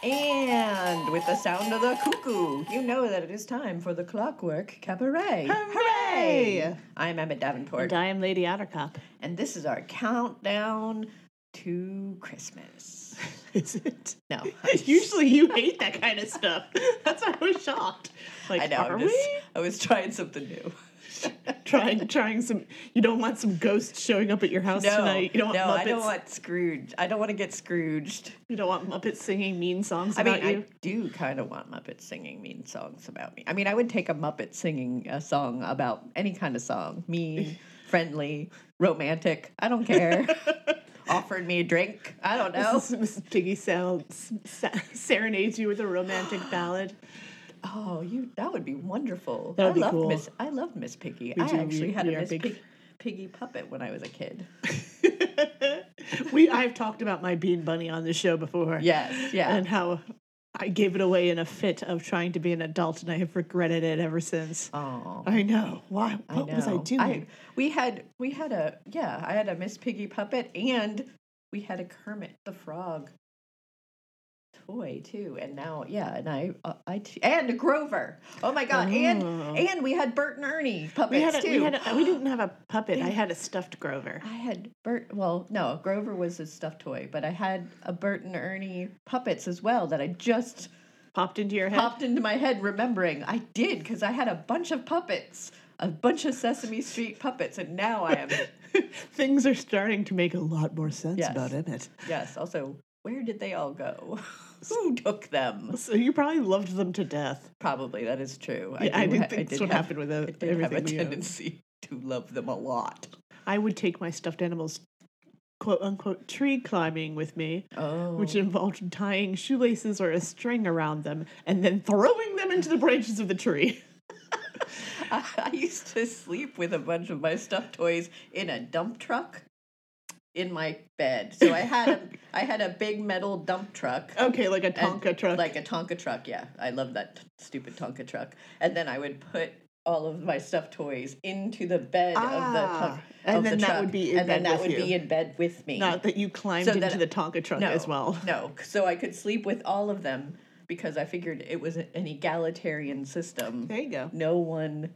And with the sound of the cuckoo, you know that it is time for the Clockwork Cabaret. Hooray! I'm Emmett Davenport, And I am Lady Attercop. and this is our countdown to Christmas. Is it? No, Usually you hate that kind of stuff. That's why I was shocked. Like, I know. are just, we I was trying something new. trying trying some? You don't want some ghosts showing up at your house No, tonight. You don't want no, Muppets. I don't want Scrooge. I don't want to get Scrooged. you don't want Muppets singing mean songs. I mean, you. I do kind of want Muppets singing mean songs about me. I mean, I would take a Muppet singing a song about any kind of song mean, friendly, romantic. I don't care. Offered me a drink. I don't know. Mrs. Mrs. Piggy sounds serenades you with a romantic ballad. Oh, you that would be wonderful. That would I be loved cool. Miss I love Miss Piggy. We I do, actually we- had we a Miss big- Pig, Piggy puppet when I was a kid. we I've talked about my bean bunny on the show before. Yes, yeah. And how I gave it away in a fit of trying to be an adult, and I have regretted it ever since. Oh, I know. Why? I What was I know. doing? we had we had a yeah, I had a Miss Piggy puppet and we had a Kermit the Frog toy too. And now yeah, and I uh, I t- and a Grover. Oh my god. Oh. And and we had Bert and Ernie puppets we had a, too. we had a, we didn't have a puppet. I had a stuffed Grover. I had Bert. Well, no, Grover was a stuffed toy, but I had a Bert and Ernie puppets as well that I just Popped into your head. popped into my head remembering. I did because I had a bunch of puppets, a bunch of Sesame Street puppets, and now I am Things are starting to make a lot more sense Yes. about Emmett. yes. Also, where did they all go? Who took them? So you probably loved them to death. Probably that is true. Yeah, I, do did ha- think that's did what have- happened with I uh, did have a we own. tendency to love them a lot. I would take my stuffed animals, quote unquote, tree climbing with me, Oh, which involved tying shoelaces or a string around them and then throwing them into the branches of the tree. I, I used to sleep with a bunch of my stuffed toys in a dump truck in my bed. So I had a I had a big metal dump truck. Okay, like a and- Tonka truck. Like a Tonka truck, yeah. I love that t- stupid Tonka truck. And then I would put all of my stuffed toys into the bed of the Ah, truck. and of the then that would be in and then bed that with would be in bed with me. Not that you climbed So into that- the Tonka truck no, as well. No, so I could sleep with all of them because I figured it was an egalitarian system There you go. no one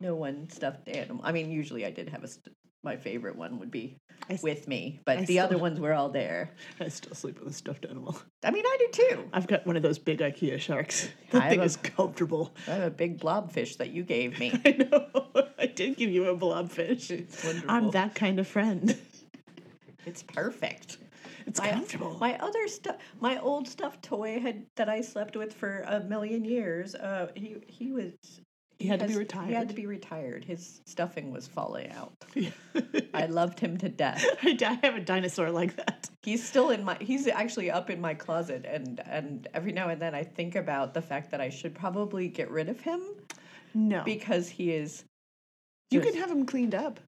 no one stuffed animal i mean usually i did have a st- my favorite one would be I with me but I the other ones were all there I still sleep with a stuffed animal. i mean i do too I've got one of those big IKEA sharks. That I thing a- is comfortable. i have a big blobfish that you gave me I know. I did give you a blobfish. it's wonderful I'm that kind of friend. it's perfect It's my, comfortable. my other stuff my old stuffed toy had that i slept with for a million years uh he he was He had to be retired. he had to be retired his stuffing was falling out i loved him to death I have a dinosaur like that. He's still in my he's actually up in my closet and and every now and then I think about the fact that I should probably get rid of him No. because he is you just- can have him cleaned up.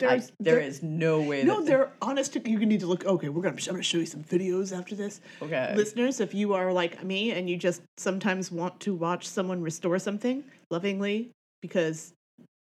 I, There's, there is no way No, that they're honest. To, you need to look. Okay, we're gonna. I'm gonna show you some videos after this. okay Listeners, if you are like me and you just sometimes want to watch someone restore something lovingly because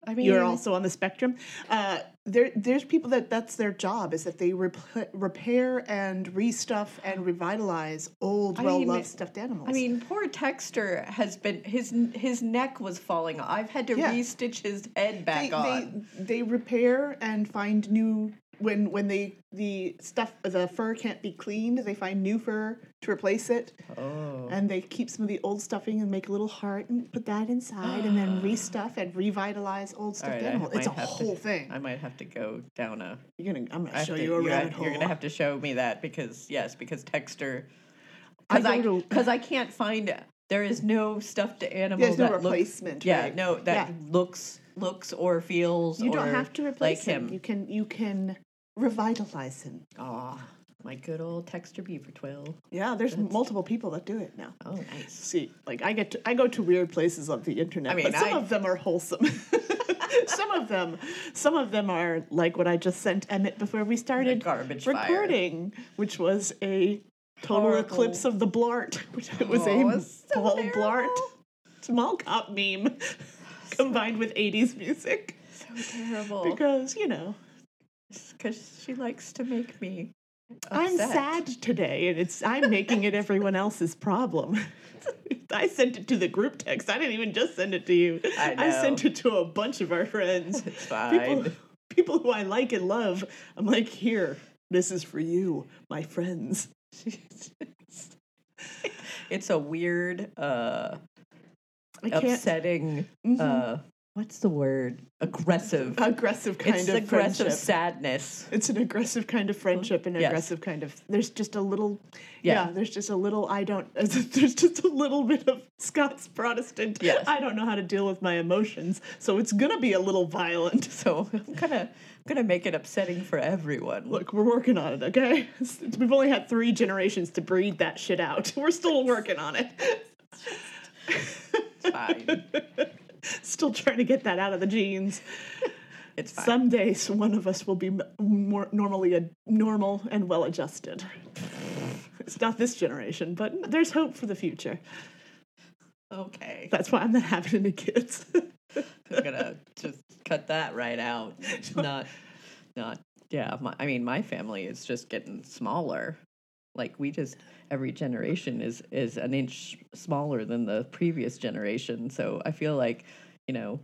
I mean you're also on the spectrum. Uh, there, there's people that that's their job is that they repl- repair and restuff and revitalize old, I well mean, loved stuffed animals. I mean poor Texter has been his his neck was falling off. I've had to Yeah. restitch his head back they, on. they they repair and find new when when they the stuff the fur can't be cleaned, they find new fur to replace it, Oh. and they keep some of the old stuffing and make a little heart and put that inside, and then restuff and revitalize old stuffed right, I animals. It's a whole to, thing. I might have to go down a. You're gonna, I'm gonna have show to- you a you're, rabbit You're gonna have to show me that because yes, because texture. I Because I because I, can't find it. there is no stuffed animal There's no that looks replacement. yeah right? no that Yeah. looks looks or feels You don't have to replace like him. him. You can you can revitalize him. Aw, my good old Texter Beaver Twill. Yeah, there's multiple people that do it now. Oh, nice. See, like I get to, I go to weird places on the internet, I mean, but some I- of them are wholesome. some of them, some of them are like what I just sent Emmett before we started garbage fire. recording, which was a total Horrible. eclipse of the blart. Which it was Oh, a it's so Paul Blart small cop meme combined with 80s music So terrible. because you know Because she likes to make me. I'm sad today, and it's I'm making it everyone else's problem. I sent it to the group text. I didn't even just send it to you. I I sent it to a bunch of our friends. It's fine. People, people who I like and love. I'm like, here, this is for you, my friends. it's a weird, uh, I can't upsetting. Mhm. Uh, what's the word? Aggressive. aggressive kind it's of aggressive friendship. sadness. It's an aggressive kind of friendship and an Yes. aggressive kind of. There's just a little. Yeah. Yeah. there's just a little. I don't. There's just a little bit of Scots Protestant. Yes. I don't know how to deal with my emotions, so it's gonna be a little violent. So I'm gonna I'm gonna make it upsetting for everyone. Look, we're working on it. Okay, we've only had three generations to breed that shit out. We're still working on it. It's fine. Still trying to get that out of the genes. It's fine. Someday, s- one of us will be more normally a normal and well adjusted. It's not this generation, but there's hope for the future. okay. That's why I'm not having any kids. I'm gonna just cut that right out. Not, not. Yeah. My, I mean, my family is just getting smaller. Like we just every generation is is an inch smaller than the previous generation. So I feel like you know,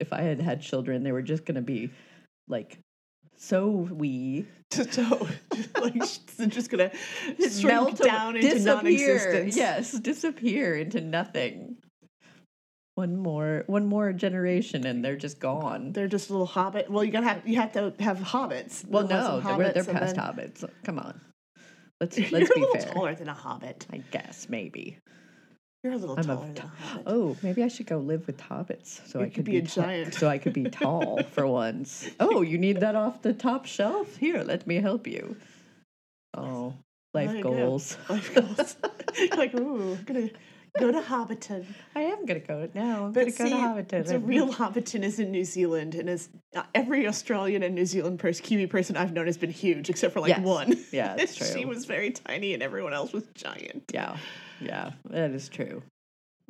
if I had had children, they were just gonna be like so wee to toe, like just gonna Just melt down into disappear. non-existence. Yes, disappear into nothing. One more, one more generation, and they're just gone. They're just little hobbit. Well, you gotta have you have to have hobbits. Well, no, they're, they're past then- hobbits. Come on, let's You're let's a be little fair. taller than a hobbit. I guess maybe. You're a little I'm a taller t- than a hobbit. Oh, maybe I should go live with hobbits so You I could could be a ta- giant. So I could be tall for once. Oh, you need that off the top shelf? Here, let me help you. Oh, There life you go. goals. Life goals. like, ooh, I'm gonna go to Hobbiton. I am gonna go now. I'm But gonna see, go to Hobbiton. the real Hobbiton is in New Zealand, and is uh, every Australian and New Zealand person, Kiwi person I've known has been huge, except for like Yes. one. Yeah, it's she was very tiny, and everyone else was giant. Yeah, yeah, that is true.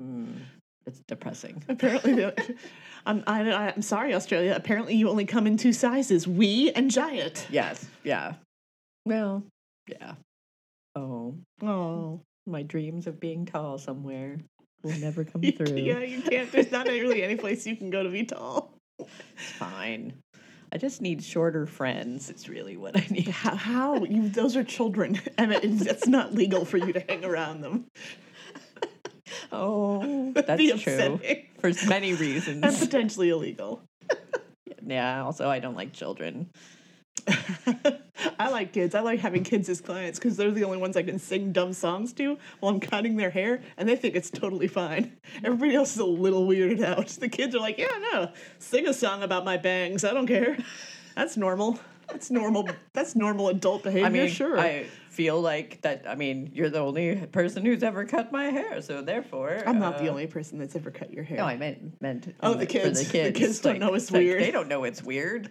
Mm, it's depressing. Apparently, I'm I, I'm sorry, Australia. Apparently, you only come in two sizes: wee and giant. Yes, yeah. Well, yeah. Oh, Oh, my dreams of being tall somewhere will never come through. yeah, you can't. There's not really any place you can go to be tall. It's fine. I just need shorter friends. It's really what I need. How? how you? Those are children, Emmett. It's, it's not legal for you to hang around them. Oh, that's true for many reasons. and potentially illegal. yeah. Also, I don't like children. I like kids. I like having kids as clients because they're the only ones I can sing dumb songs to while I'm cutting their hair, and they think it's totally fine. Everybody else is a little weirded out. The kids are like, "Yeah, no, sing a song about my bangs. I don't care. That's normal. That's normal. That's normal adult behavior. I mean, sure. I feel like that. I mean, you're the only person who's ever cut my hair, so therefore, I'm not the uh, only person that's ever cut your hair. No, I meant meant. Oh, the for kids. the The kids. kids don't know it's like, weird. They don't know it's weird.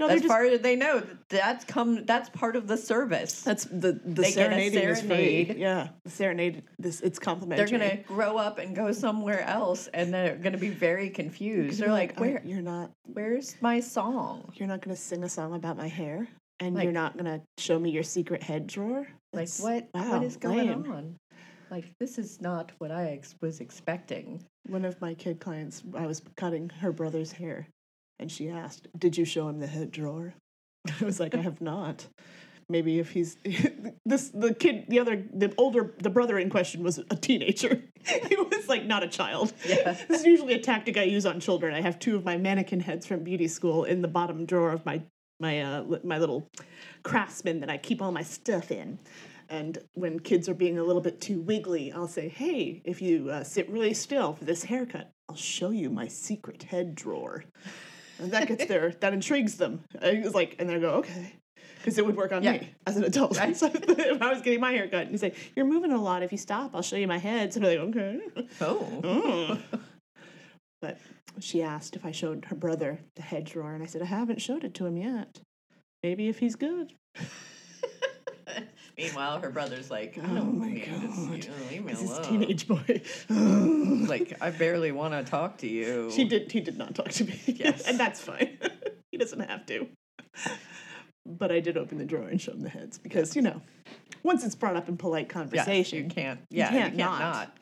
No, as just, far as they know, that's come. That's part of the service. that's the the They get a serenading is free. serenade. Yeah, the serenade. This it's complimentary. They're gonna grow up and go somewhere else, and they're gonna be very confused. They're You're like, "Where? You're not. Where's my song?" You're not gonna sing a song about my hair, and Like- you're not gonna show me your secret head drawer. Like, what? wow, what is going lame. on? Like, this is not what I ex- was expecting. One of my kid clients, I was cutting her brother's hair, and she asked, "Did you show him the head drawer?" I was like, I have not. Maybe if he's this the kid the other the older the brother in question was a teenager. he was like not a child. Yeah. This is usually a tactic I use on children. I have two of my mannequin heads from beauty school in the bottom drawer of my my uh, my little craftsman that I keep all my stuff in. And when kids are being a little bit too wiggly, I'll say, "Hey, if you uh, sit really still for this haircut, I'll show you my secret head drawer." And that gets their that intrigues them. I was like, and they go, "Okay," because it would work on Yeah. me as an adult. Right. so if I was getting my haircut, and you say, "You're moving a lot. If you stop, I'll show you my head." So they're like, "Okay." Oh. Mm. but she asked if I showed her brother the head drawer, and I said I haven't showed it to him yet. Maybe if he's good. Meanwhile, her brother's like, I Oh don't my need this. God. Oh, leave me This alone. teenage boy. Like, I barely want to talk to you. she did. He did not talk to me. Yes. and that's fine. he doesn't have to. But I did open the drawer and show him the heads because you know, once it's brought up in polite Yes, conversation, you can't. Yeah, you can't can't, not. not.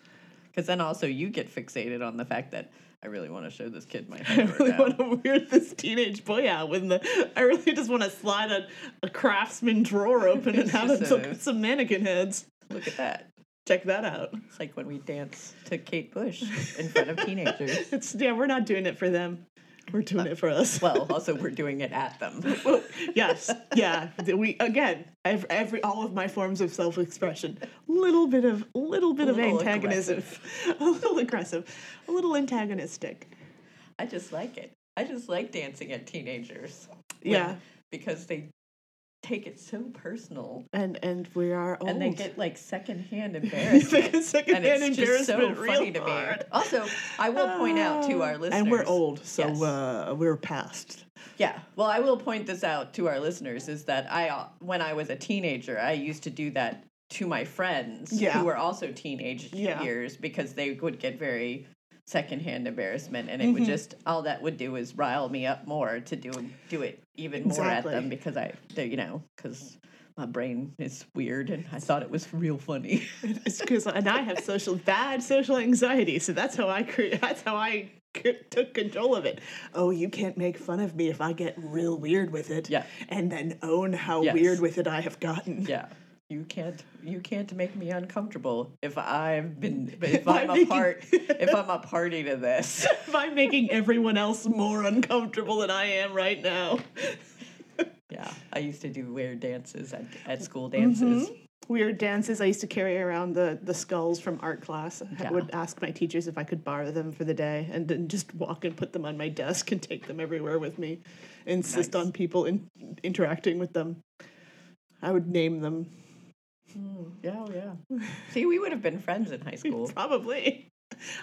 Because then also you get fixated on the fact that I really want to show this kid my I really now. want to weird this teenage boy out with the. I really just want to slide a, a craftsman drawer open and have just look at some mannequin heads. Look at that. Check that out. It's like when we dance to Kate Bush in front of teenagers. It's yeah, we're not doing it for them. We're doing it for us. Well, also we're doing it at them. Well, yes, yeah. We again, every, every all of my forms of self-expression, little bit of, little bit of Little antagonism, a little aggressive, a little antagonistic. I just like it. I just like dancing at teenagers. when- Yeah, Because they take it so personal and and we are old. and they get like secondhand embarrassment. secondhand and it's just so funny to me. Also, I will point out to our Ah, listeners. and we're old, so Yes. uh, we're past. Yeah. Well, I will point this out to our listeners is that I, uh, when I was a teenager, I used to do that to my friends Yeah. who were also teenage Yeah. years because they would get very secondhand embarrassment and it would Mhm. just all that would do is rile me up more to do do it even more Exactly. at them because I they, you know because my brain is weird and I thought it was real funny. It's because and I have social bad social anxiety, so that's how I create. That's how I took control of it. Oh, you can't make fun of me if I get real weird with it. Yeah. and then own how Yes. weird with it I have gotten. yeah. You can't you can't make me uncomfortable if I've been if I'm I'm a part if I'm a party to this. If I'm making everyone else more uncomfortable than I am right now. Yeah, I used to do weird dances at, at school mm-hmm. dances. Weird dances. I used to carry around the, the skulls from art class. I Yeah. would ask my teachers if I could borrow them for the day and then just walk and put them on my desk and take them everywhere with me. Insist Nice. on people in, interacting with them. I would name them. Hmm. Yeah, oh, yeah. See, we would have been friends in high school. Probably.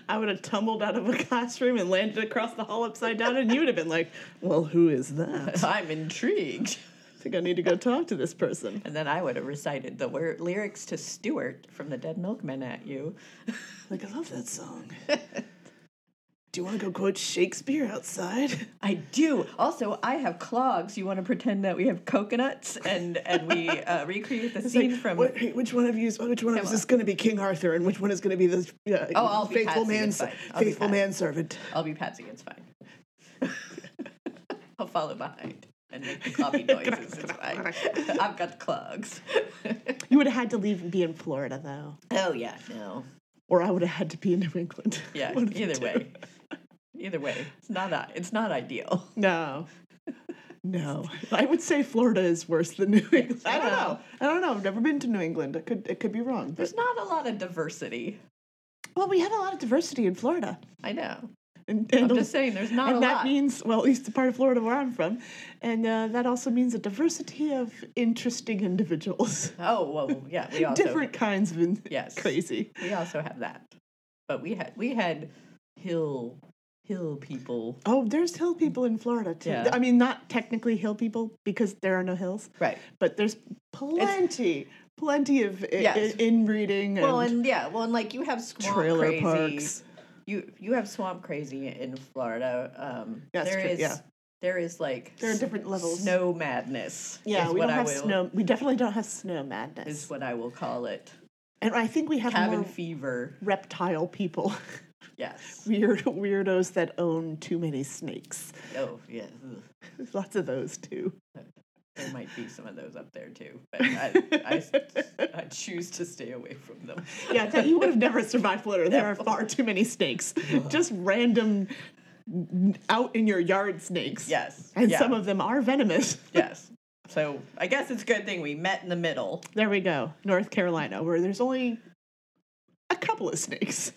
I would have tumbled out of a classroom and landed across the hall upside down, and you would have been like, Well, who is that? I'm intrigued. I think I need to go talk to this person. And then I would have recited the lyrics to Stuart from the Dead Milkmen at you. Like, I love that song. Do you want to go quote Shakespeare outside? I do. Also, I have clogs. You want to pretend that we have coconuts and and we uh, recreate the It's scene like, from. what, which one of you? is- Which one of us is going to be King Arthur, and which one is going to be the uh, Oh, I'll be faithful Patsy, man, it's fine. I'll be faithful Patsy. manservant? I'll be Patsy. It's fine. I'll follow behind and make the cloppy noises. It's fine. I've got the clogs. You would have had to leave and be in Florida, though, oh yeah, no. or I would have had to be in New England. Yeah, One of either two. way. Either way, it's not it's not ideal. No. No, I would say Florida is worse than New England. I don't know. I don't know. I've never been to New England. It could it could be wrong. But, There's not a lot of diversity. well, we have a lot of diversity in Florida, I know. and, I'm just saying, there's not a lot. and that lot. means well, at least the part of Florida where I'm from, and uh, that also means a diversity of interesting individuals, oh well, yeah. We also different kinds of in- Yes. crazy. we also have that, but we had we had hill hill people. Oh, there's hill people in Florida too. Yeah. I mean, not technically hill people because there are no hills, Right. but there's plenty, plenty of i- Yes. i- inbreeding Well, and, and yeah, well, and like you have swamp trailer crazy. parks. You you have swamp crazy in Florida. Um, That's there true, is- yeah. there is like There are different levels. Snow madness. Yeah, is we what don't I have will, snow. We definitely don't have snow madness. Is what I will call it. and I think we have Cabin fever. reptile people, Yes. weird weirdos that own too many snakes. Oh yeah. There's lots of those too. there might be some of those up there too, but I, I, I choose to stay away from them. Yeah, that, you would have never survived Florida. There are far too many snakes. Just random out in your yard snakes. Yes. And yeah, some of them are venomous. yes. So I guess it's a good thing we met in the middle. There we go. North Carolina, where there's only a couple of snakes.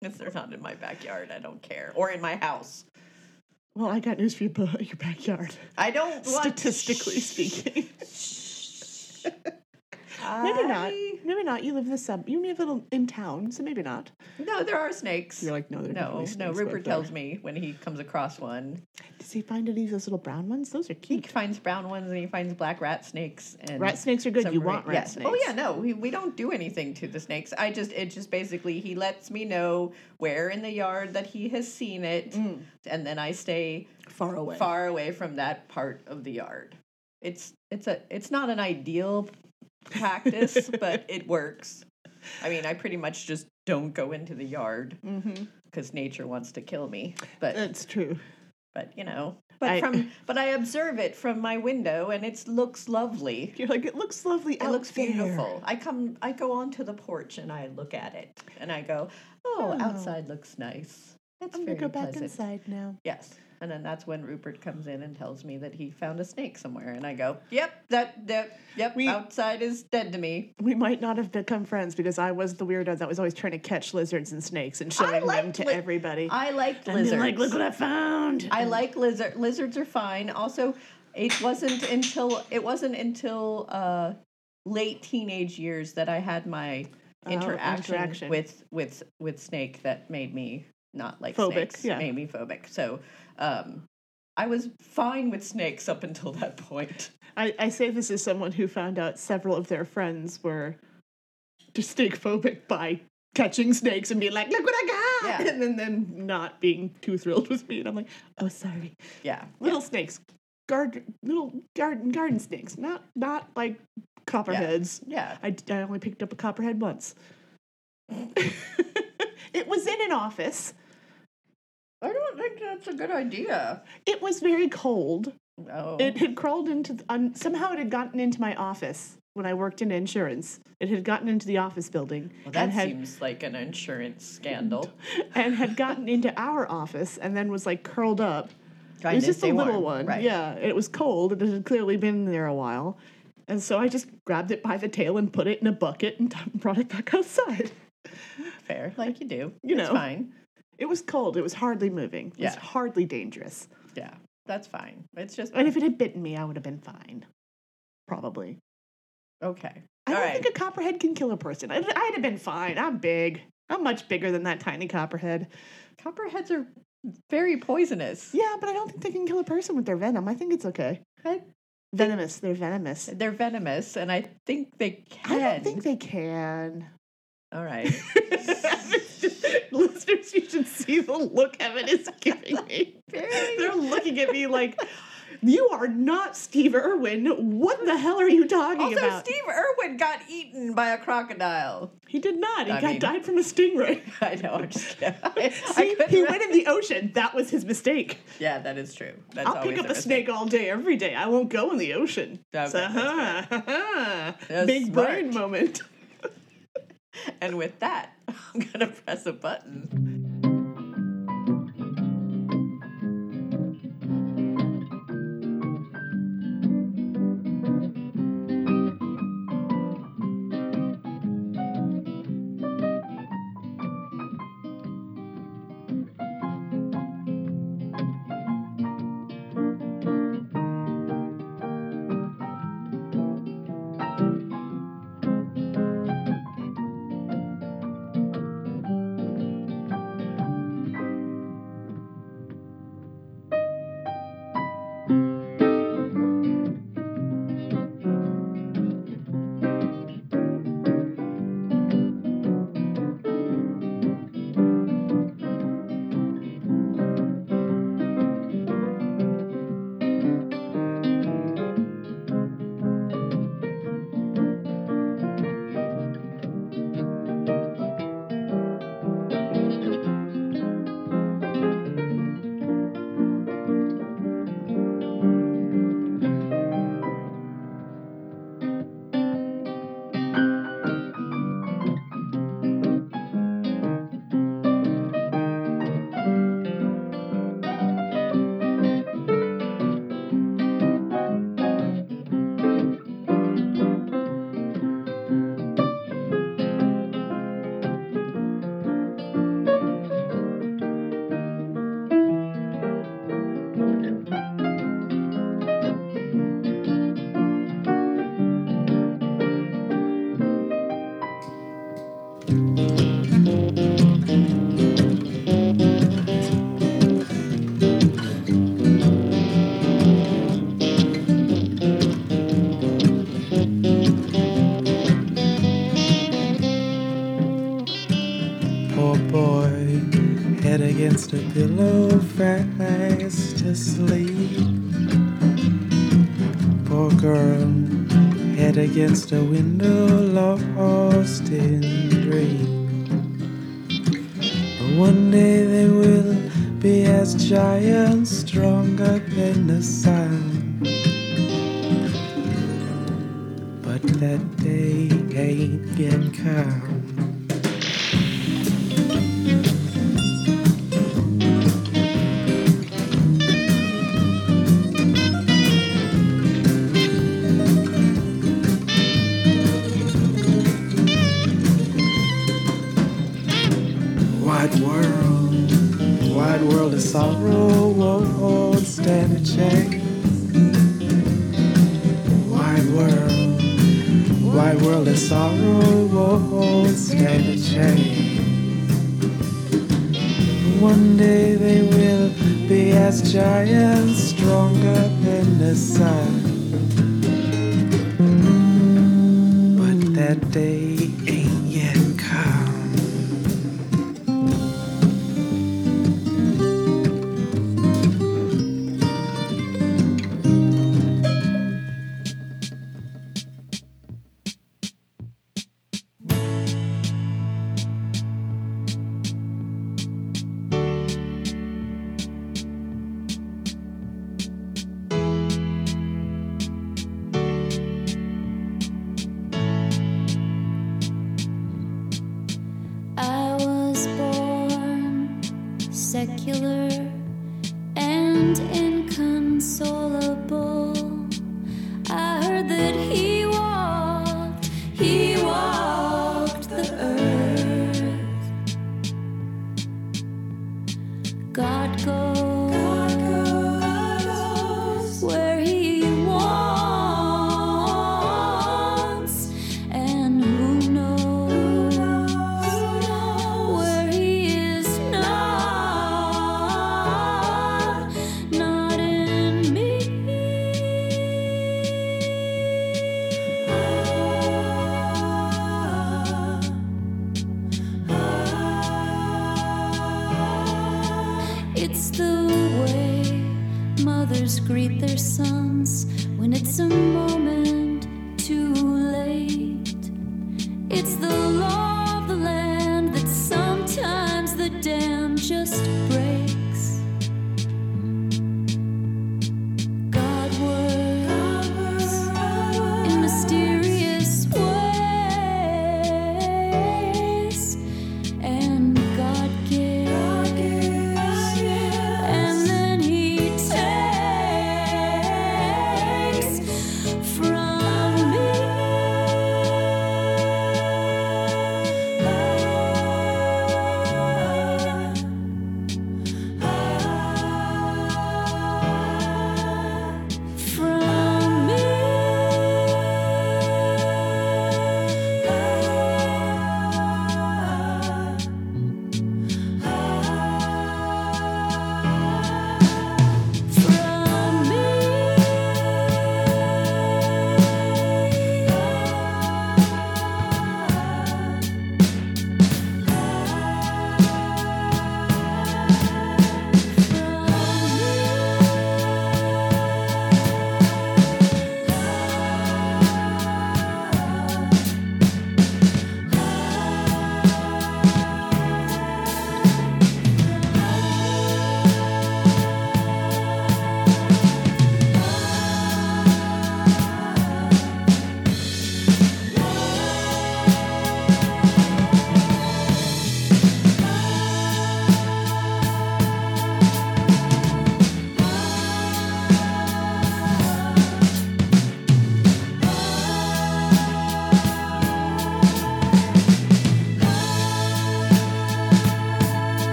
If they're not in my backyard, I don't care, or in my house. well, I got news for you about your backyard. I don't Statistically speaking. Maybe not. Maybe not. You live in the sub. You live in town, so maybe not. No, there are snakes. You're like, no, there are no, definitely no. Rupert uh, tells me when he comes across one, Does he find any of those little brown ones? Those are he finds brown ones and he finds black rat snakes and Rat snakes are good. some You want rat yes. snakes. Oh yeah, no, we, we don't do anything to the snakes. I just it just basically he lets me know where in the yard that he has seen it, mm. and then I stay Far away. far away from that part of the yard. It's it's a it's not an ideal practice, but it works. I mean, I pretty much just don't go into the yard Mm-hmm. because nature wants to kill me. But That's true. but you know, but I- from but I observe it from my window, and it looks lovely. You're like, it looks lovely It looks there." beautiful. I come, I go onto the porch and I look at it, and I go, "Oh, Oh. outside looks nice. It's I'm gonna go back inside now. Yes, and then that's when Rupert comes in and tells me that he found a snake somewhere, and I go, "Yep, that, that yep, We- outside is dead to me." We might not have become friends because I was the weirdo that was always trying to catch lizards and snakes and showing them to li- everybody. I like and lizards. then like, look what I found. I like lizard. Lizards are fine. Also, it wasn't until it wasn't until uh, late teenage years that I had my Oh, interaction, interaction. with with with snake that made me not like Phobic, snakes. yeah. Made me phobic. So. Um, I was fine with snakes up until that point. I, I say this as someone who found out several of their friends were just snake phobic by catching snakes and being like, look what I got! Yeah. And then them not being too thrilled with me. And I'm like, oh, sorry. Yeah. Little snakes. Garden, little garden garden snakes, not not like copperheads. Yeah. I I only picked up a copperhead once. it was in an office. I don't think that's a good idea. It was very cold. Oh. It had crawled into th- um, somehow it had gotten into my office when I worked in insurance. It had gotten into the office building well, that and had seems like an insurance scandal. and had gotten into our office and then was like curled up. Trying it was just a little warm, one. right. Yeah, it was cold. It had clearly been there a while. And so I just grabbed it by the tail and put it in a bucket and brought it back outside. Fair, like you do. You it's know. fine. It was cold. It was hardly moving. It was Yeah. hardly dangerous. Yeah, that's fine. It's just And if it had bitten me, I would have been fine. Probably. okay. I All don't right. think a copperhead can kill a person. I'd, I'd have been fine. I'm big. I'm much bigger than that tiny copperhead. Copperheads are very poisonous. Yeah, but I don't think they can kill a person with their venom. I think it's okay. I- Venomous. They're venomous. They're venomous, and I think they can. I don't think they can. All right. Listeners, you should see the look Emmett is giving me. They're looking at me like, you are not Steve Irwin. What the hell are you talking about? Also, about? Steve Irwin got eaten by a crocodile. he did not. He I got mean- died from a stingray. I know. I'm just kidding. See, he went in the ocean. That was his mistake. Yeah, that is true. That's I'll pick up a mistake. snake all day, every day. I won't go in the ocean. Okay, so. That's Big brain moment. And with that, I'm gonna press a button. Against a pillow, fast asleep.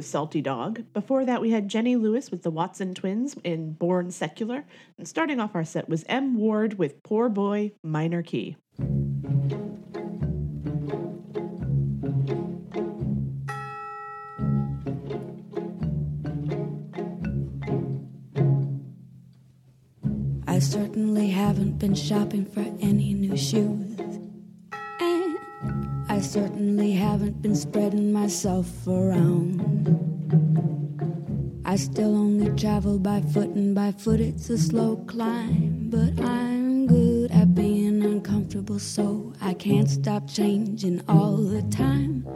With Salty Dog. Before that, we had Jenny Lewis with the Watson Twins in Born Secular. And starting off our set was M. Ward with Poor Boy Minor Key. I certainly haven't been shopping for any new shoes. I certainly haven't been spreading myself around. I still only travel by foot, and by foot it's a slow climb. But I'm good at being uncomfortable, so I can't stop changing all the time.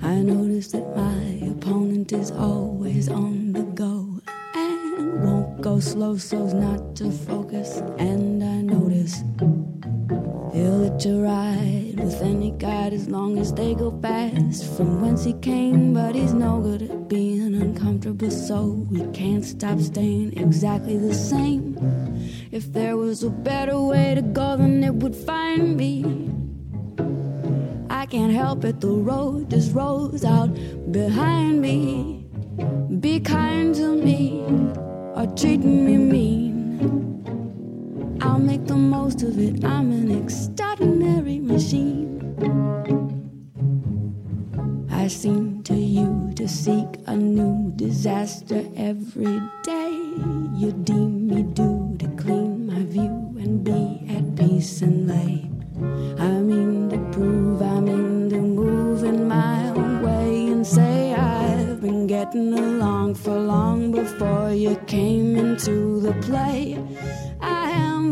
I notice that my opponent is always on the go and won't go slow so's not to focus. And I notice he'll ride with any guide as long as they go fast from whence he came. But he's no good at being uncomfortable, so we can't stop staying exactly the same. If there was a better way to go, then it would find me. I can't help it, the road just rolls out behind me. Be kind to me or treating me mean. I'll make the most of it. I'm an extraordinary machine. I seem to you to seek a new disaster every day. You deem me due to clean my view and be at peace and lay. I mean to prove I'm move in my own way and say I've been getting along for long before you came into the play.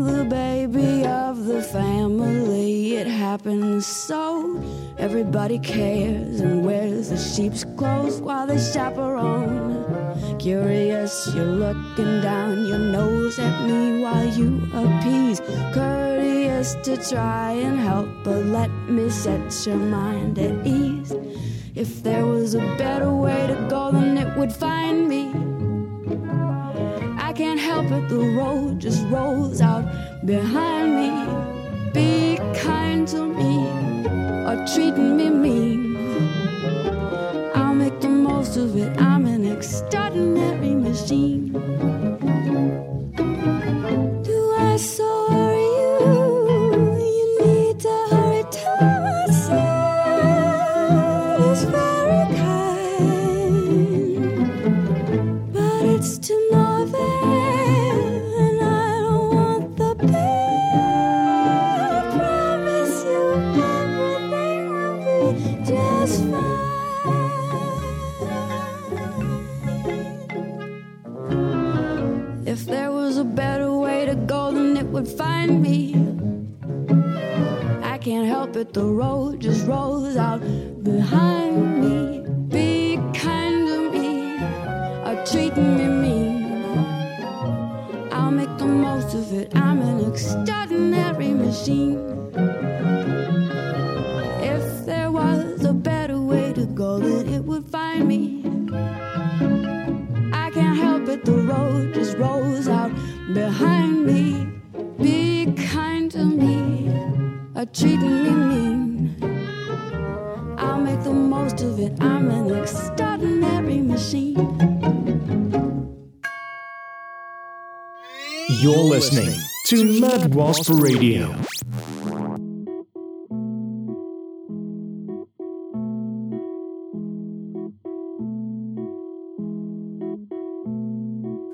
The baby of the family. It happens so. Everybody cares and wears the sheep's clothes while they chaperone. Curious, you're looking down your nose at me while you appease. Courteous to try and help, but let me set your mind at ease. If there was a better way to go, then it would find me. Can't help it, the road just rolls out behind me. Be kind to me or treating me mean. I'll make the most of it. I'm an extraordinary It, the road just rolls out behind me. Be kind to me or treating me mean. I'll make the most of it. I'm an extraordinary machine. You're listening to Mad Wasp Radio.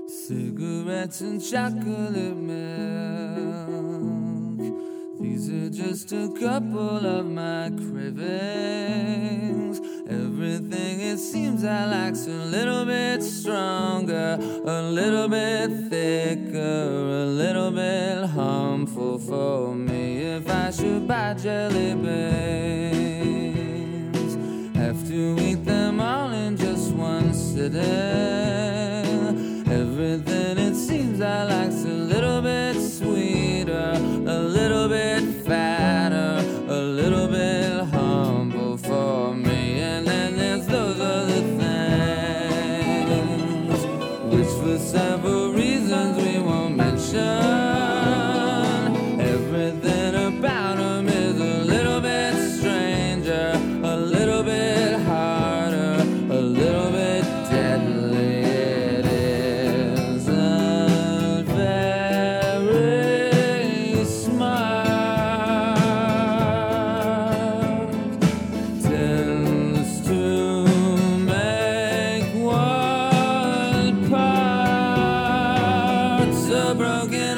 Cigarettes and chocolate milk. These are just a couple of my cravings. Everything it seems I like's a little bit stronger, a little bit thicker, a little bit harmful for me. If I should buy jelly beans, have to eat them all in just one sitting. Everything it seems I like's a broken.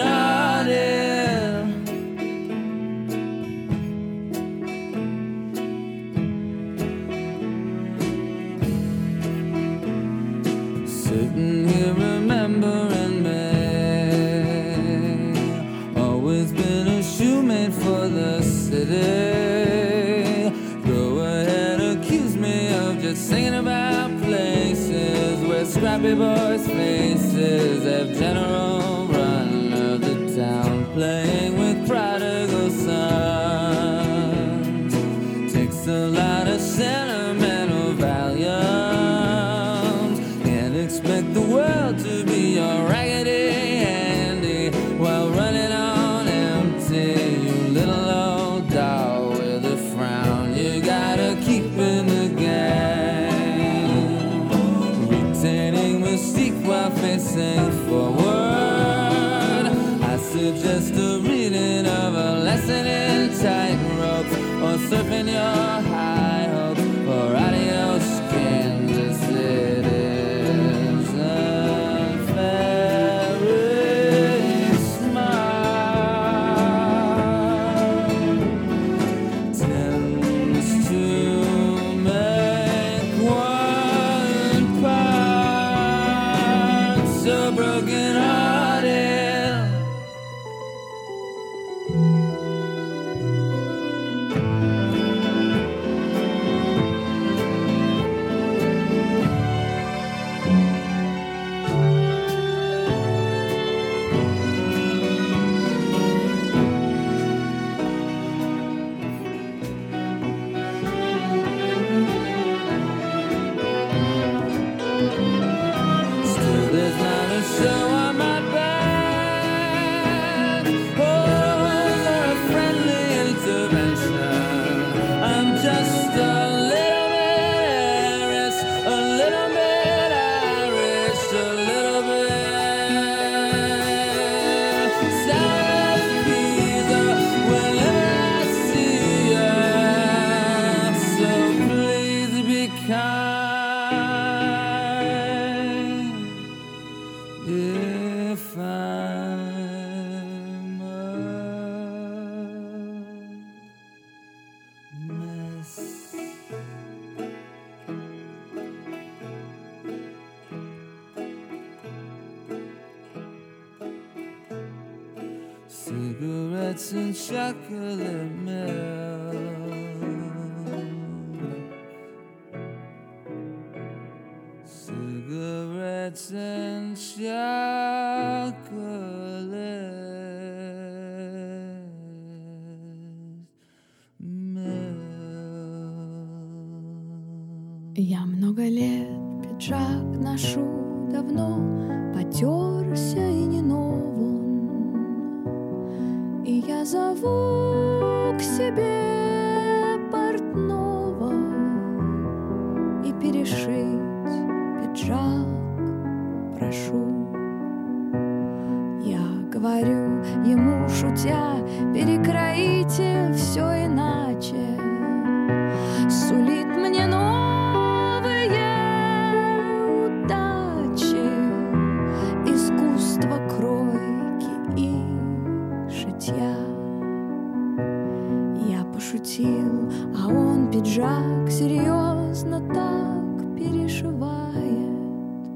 Я пошутил, а он пиджак серьезно так перешивает,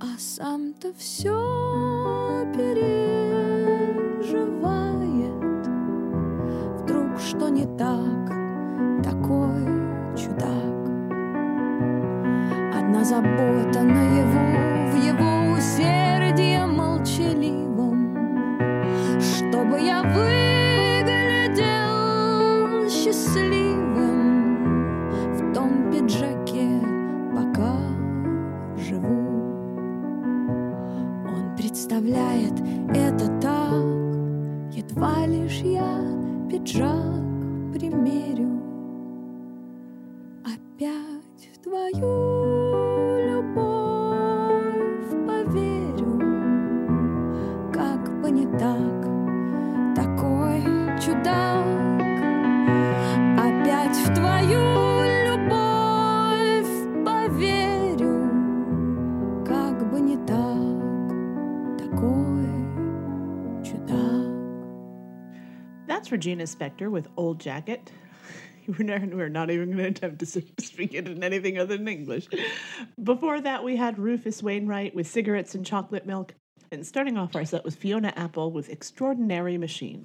а сам-то все переживает. Вдруг что не так, такой чудак. Одна забота наяву в его усердии drop. Regina Spektor with Old Jacket. We're not, we're not even going to attempt to speak it in anything other than English. Before that, we had Rufus Wainwright with Cigarettes and Chocolate Milk. And starting off our set was Fiona Apple with Extraordinary Machine.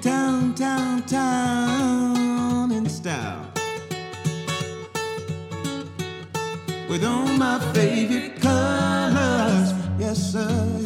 town, town, town in style. With all my favorite colors, yes sir,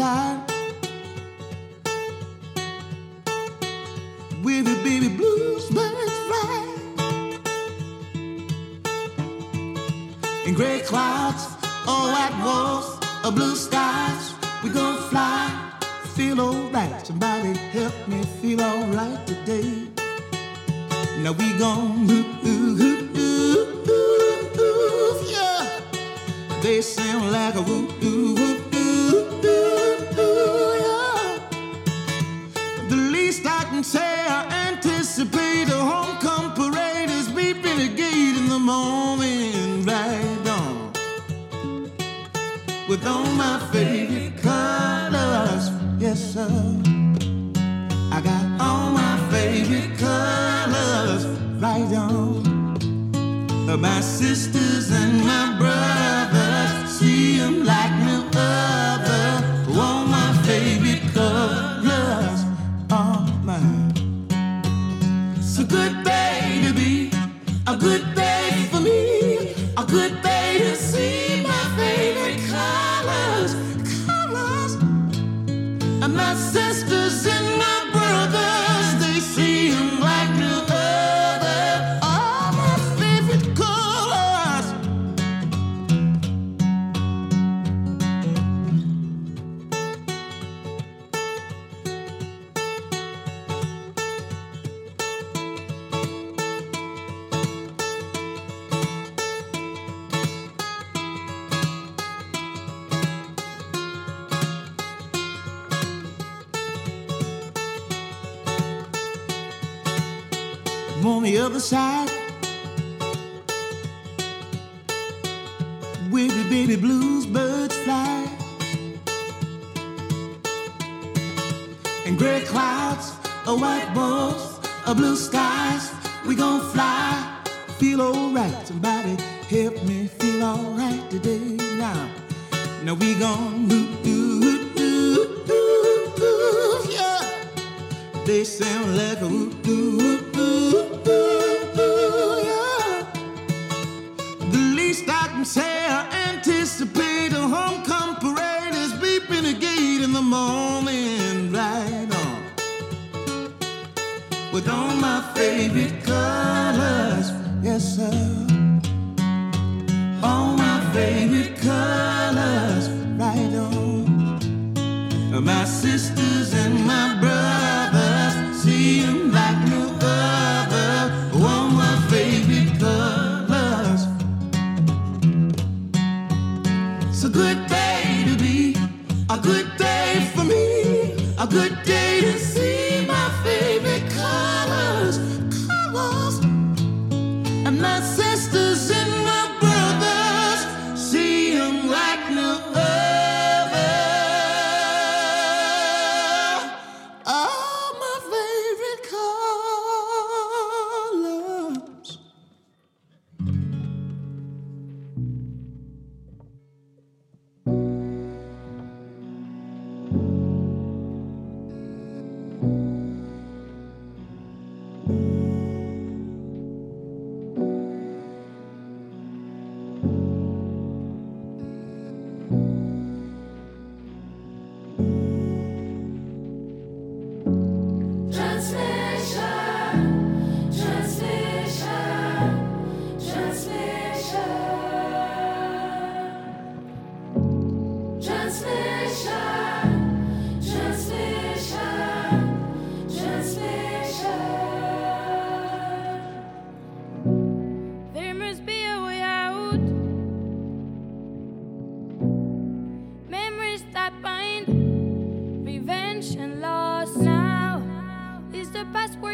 side. Where the baby blues birds fly. In gray clouds, or white walls, or blue skies, we gonna fly. Feel alright. Somebody help me feel alright today. Now we gon' ooh, ooh, ooh, ooh, ooh, yeah. They sound like a woo, ooh, ooh,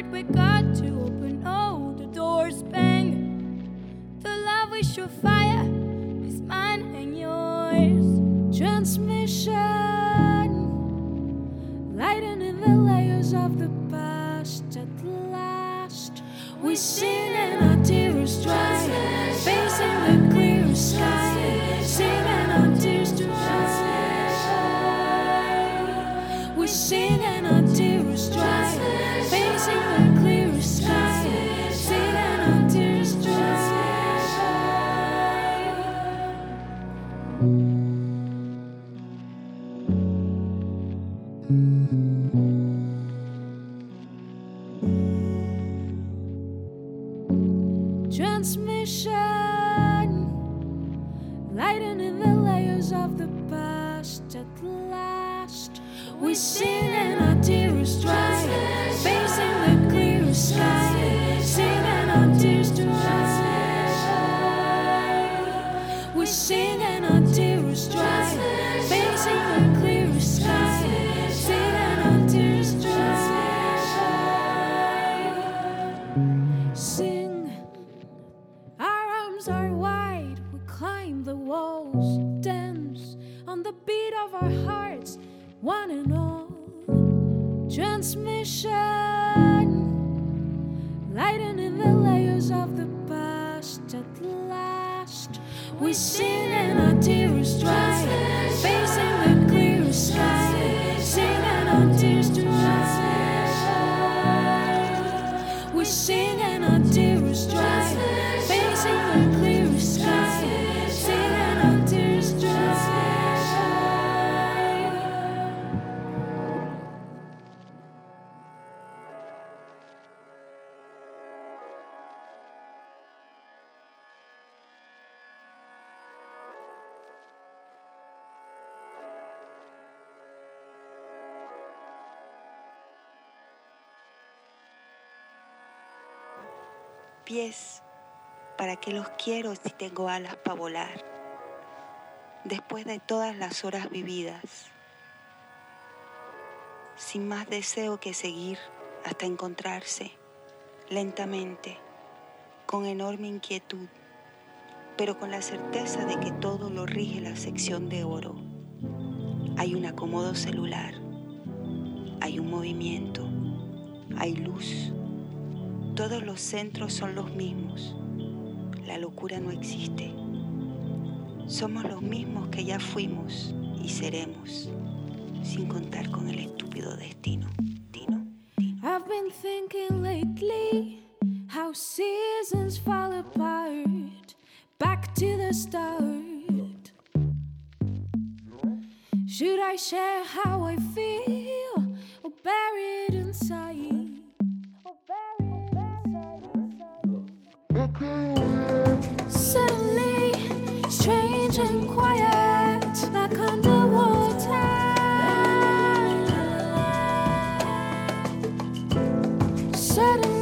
word we got to open all the doors, bang. The love we should fire is mine and yours. Transmission, lighting in the layers of the past. At last, we see it. ¿Para qué los quiero si tengo alas para volar? Después de todas las horas vividas, sin más deseo que seguir hasta encontrarse, lentamente, con enorme inquietud, pero con la certeza de que todo lo rige la sección de oro. Hay un acomodo celular, hay un movimiento, hay luz. Todos los centros son los mismos. La locura no existe. Somos los mismos que ya fuimos y seremos, sin contar con el estúpido destino. Dino. I've been thinking lately how seasons fall apart, back to the start. Should I share how I feel or bury it inside? Suddenly, strange and quiet, like underwater. Suddenly,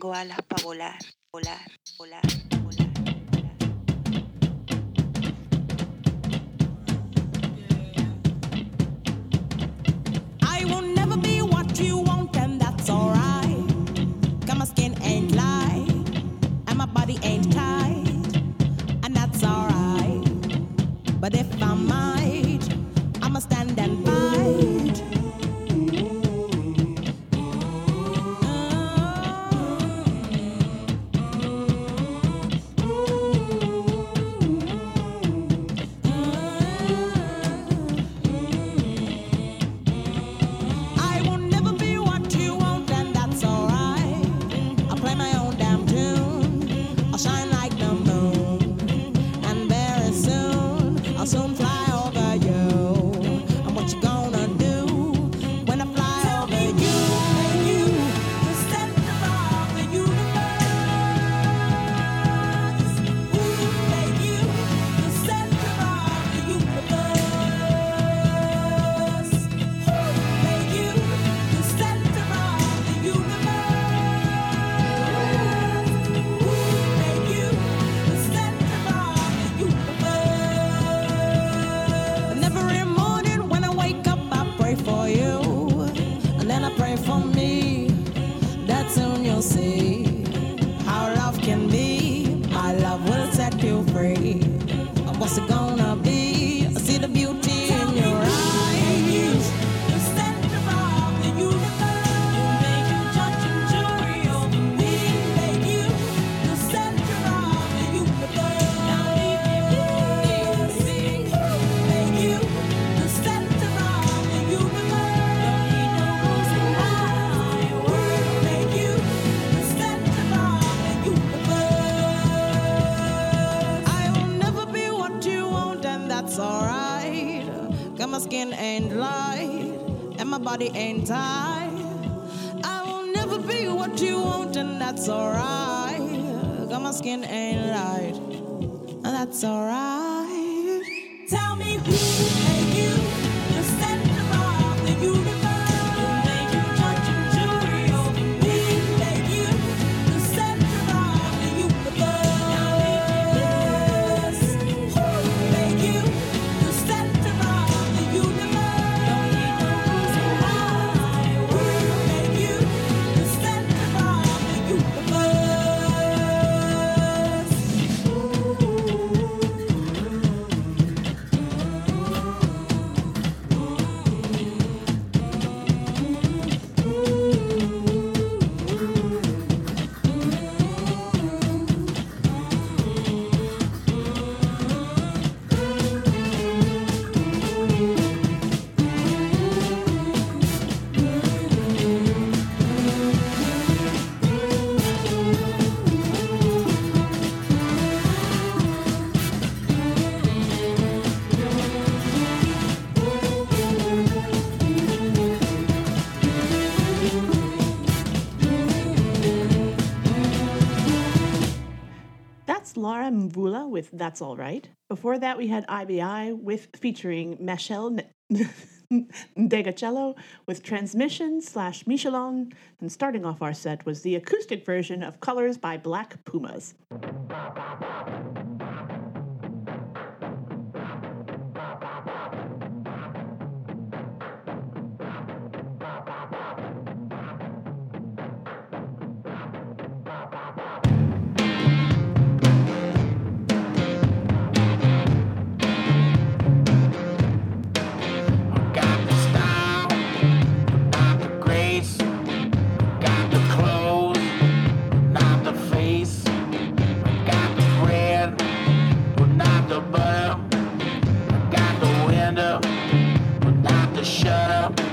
Bengoala. and my body ain't tight. I will never be what you want, and that's alright. Got my skin ain't light, and that's alright. Tell me, who. with That's All Right. Before that, we had Ibeyi with featuring Meshell Ndegeocello with Transmission slash Michaelion. And starting off our set was the acoustic version of Colors by Black Pumas. to shut up.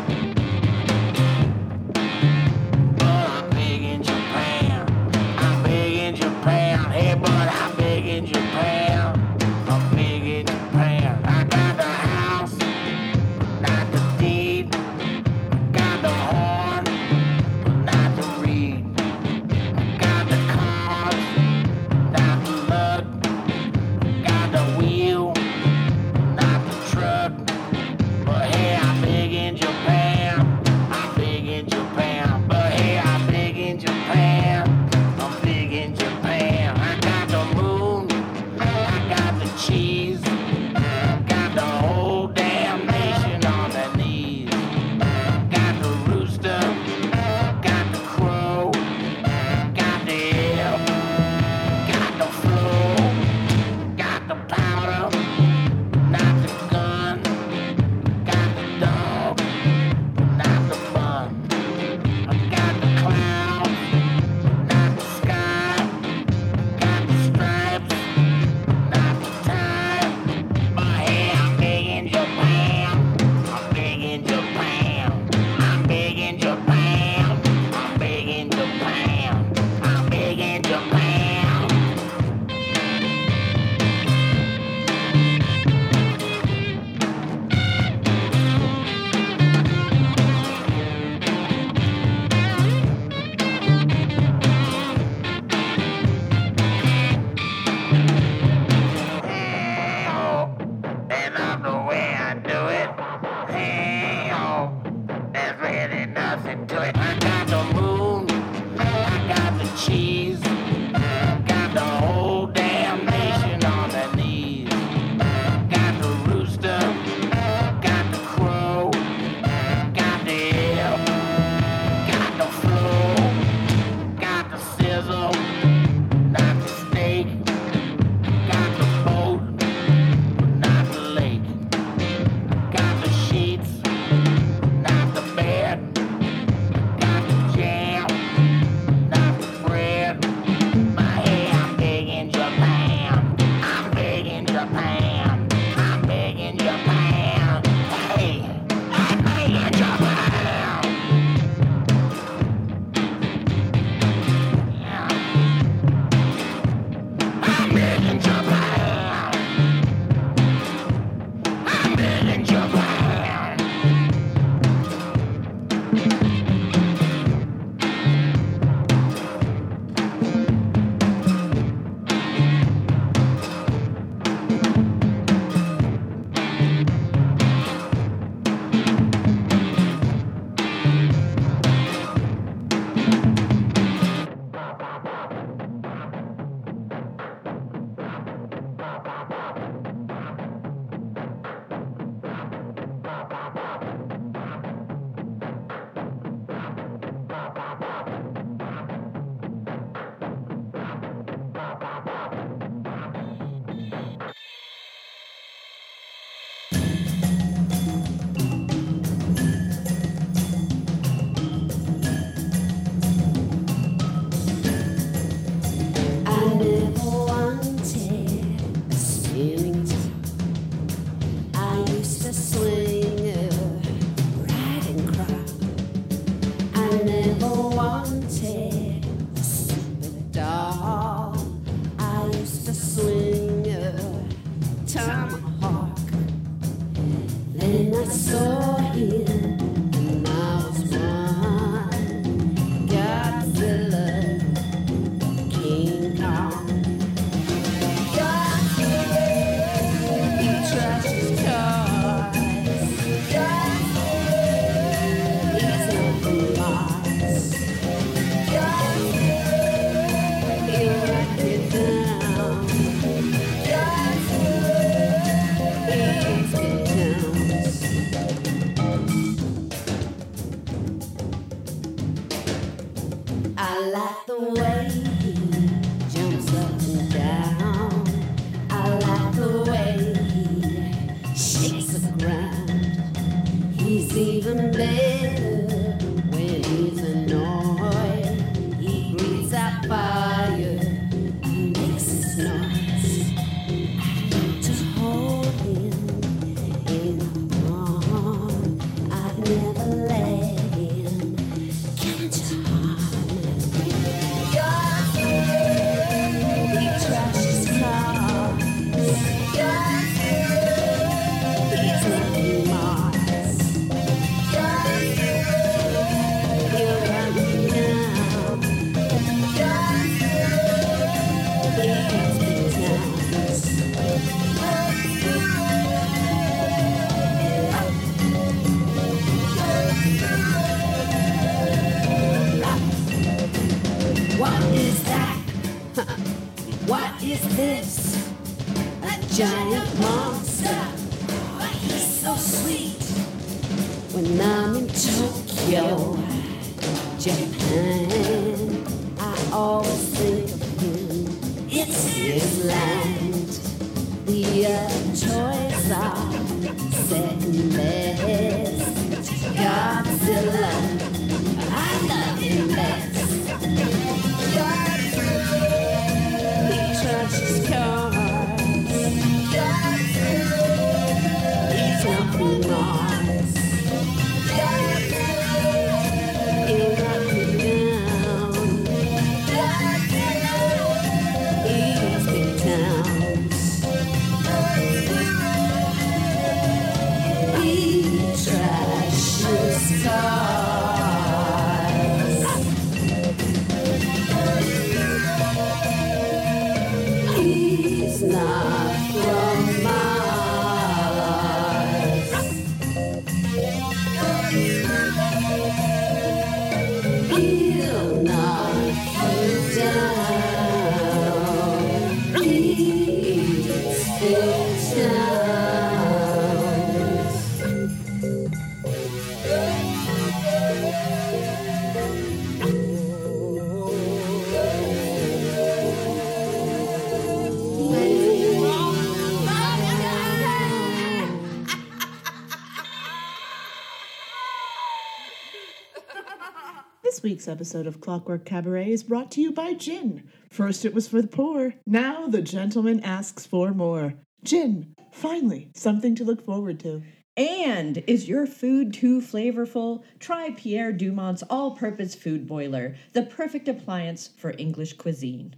week's episode of Clockwork Cabaret is brought to you by gin. First it was for the poor, now the gentleman asks for more. Gin, finally, something to look forward to. And is your food too flavorful? Try Pierre Dumont's all purpose food boiler, the perfect appliance for English cuisine.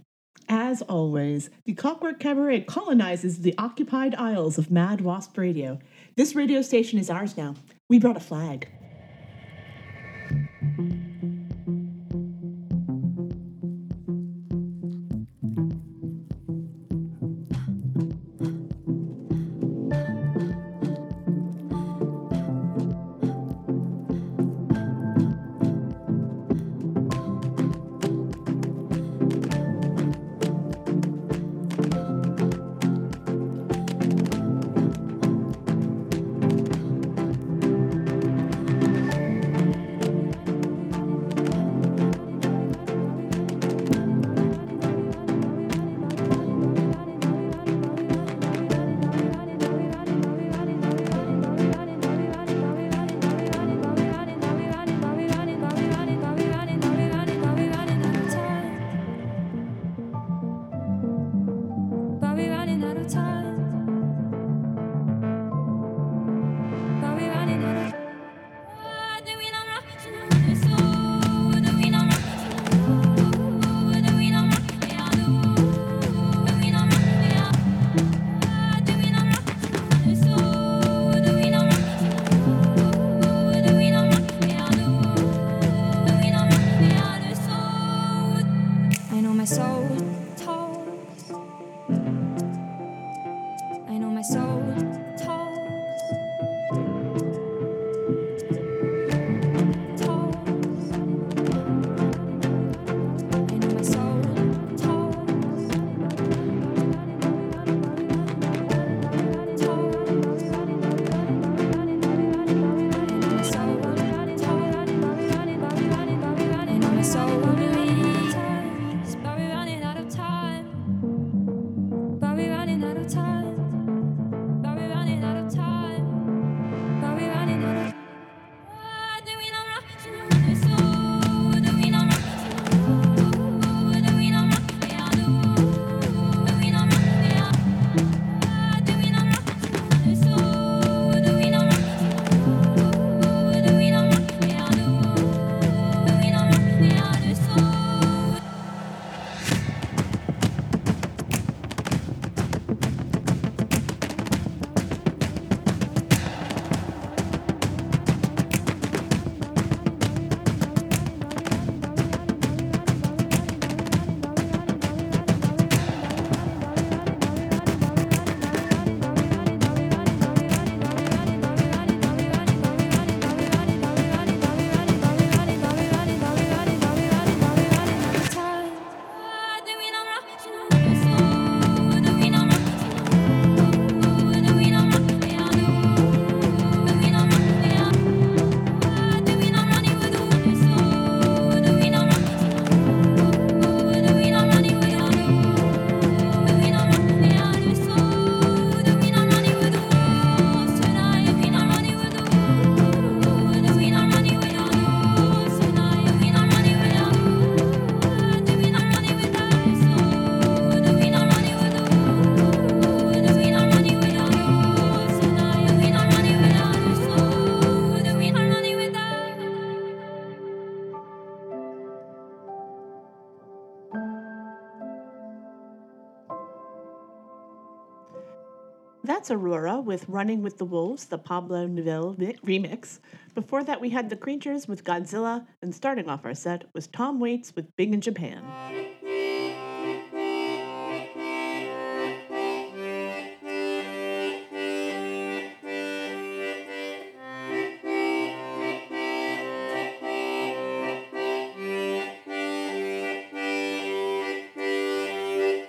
As always, the Clockwork Cabaret colonizes the occupied aisles of Mad Wasp Radio. This radio station is ours now. We brought a flag. Aurora with Running with the Wolves, the Pablo Nouvelle mi- remix. Before that, we had the Creatures with Godzilla, and starting off our set was Tom Waits with Big in Japan.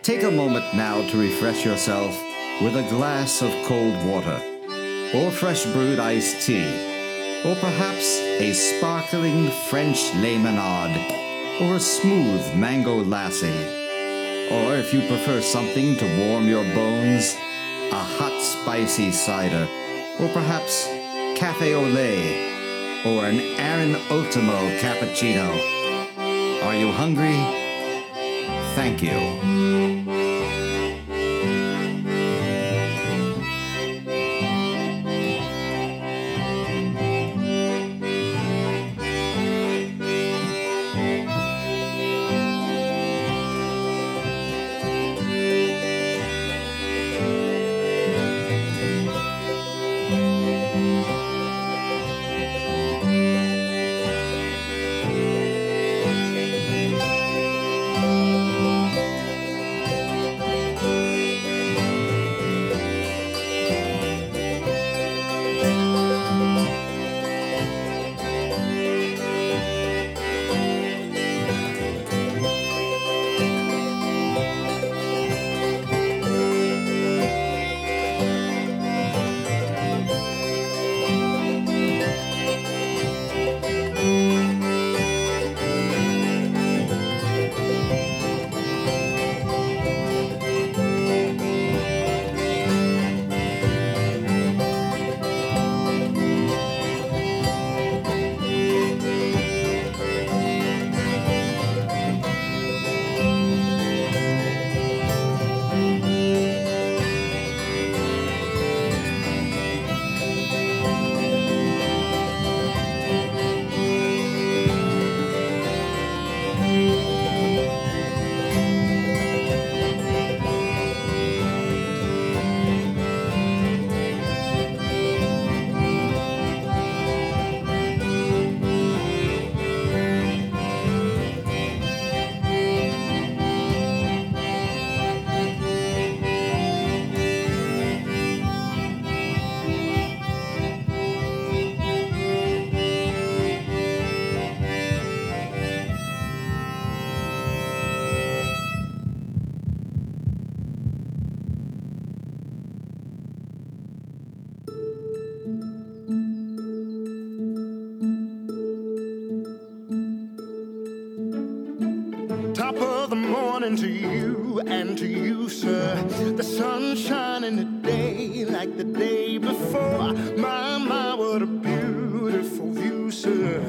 Take a moment now to refresh yourself with a glass of cold water, or fresh brewed iced tea, or perhaps a sparkling French lemonade, or a smooth mango lassi. Or if you prefer something to warm your bones, a hot spicy cider, or perhaps cafe au lait, or an Aaron Ultimo cappuccino. Are you hungry? Thank you. Morning to you and to you, sir. The sun shining today like the day before. My, my, what a beautiful view, sir.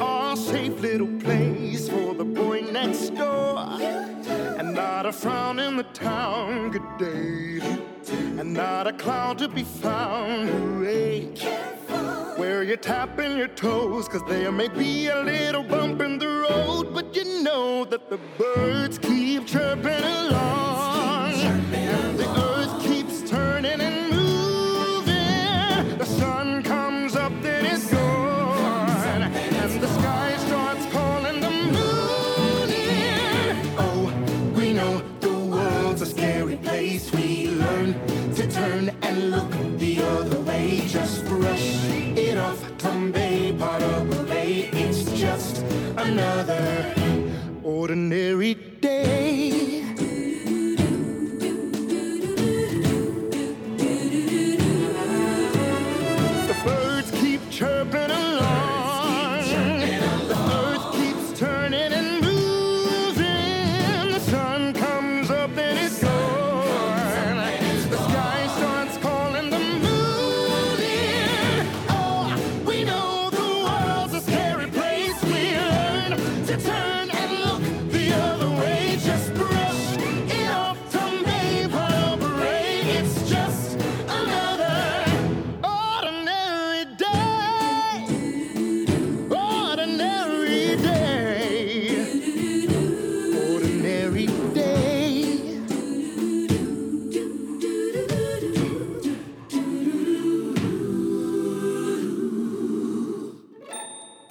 Our safe little place for the boy next door. And not a frown in the town, good day. And not a cloud to be found, hooray. Where you're tapping your toes, cause there may be a little bump in the road, but you know that the birds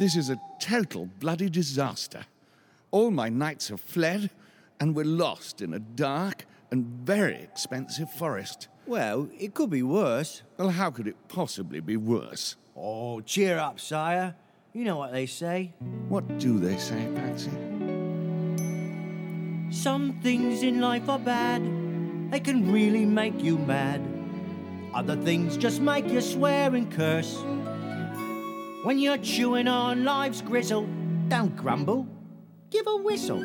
This is a total bloody disaster. All my knights have fled, and we're lost in a dark and very expensive forest. Well, it could be worse. Well, how could it possibly be worse? Oh, cheer up, sire. You know what they say. What do they say, Patsy? Some things in life are bad, they can really make you mad. Other things just make you swear and curse. When you're chewing on life's gristle, don't grumble, give a whistle.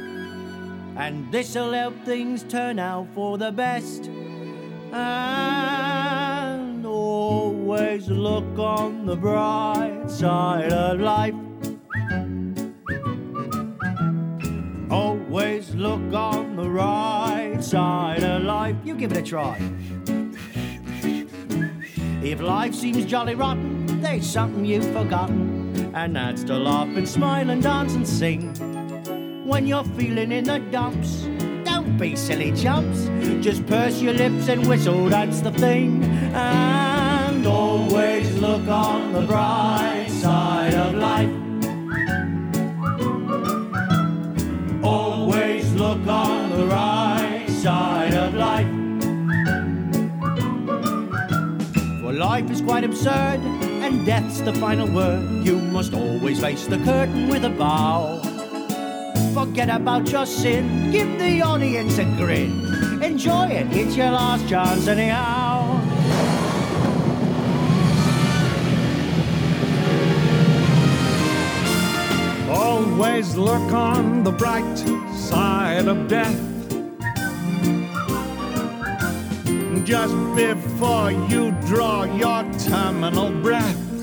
And this'll help things turn out for the best. And always look on the bright side of life. Always look on the right side of life. You give it a try. If life seems jolly rotten, there's something you've forgotten. And that's to laugh and smile and dance and sing. When you're feeling in the dumps, don't be silly chumps. Just purse your lips and whistle, that's the thing. And always look on the bright side of life. Always look on the right side of life. For life is quite absurd, death's the final word. You must always face the curtain with a bow. Forget about your sin, give the audience a grin. Enjoy it, it's your last chance anyhow. Always look on the bright side of death. Just before you draw your terminal breath.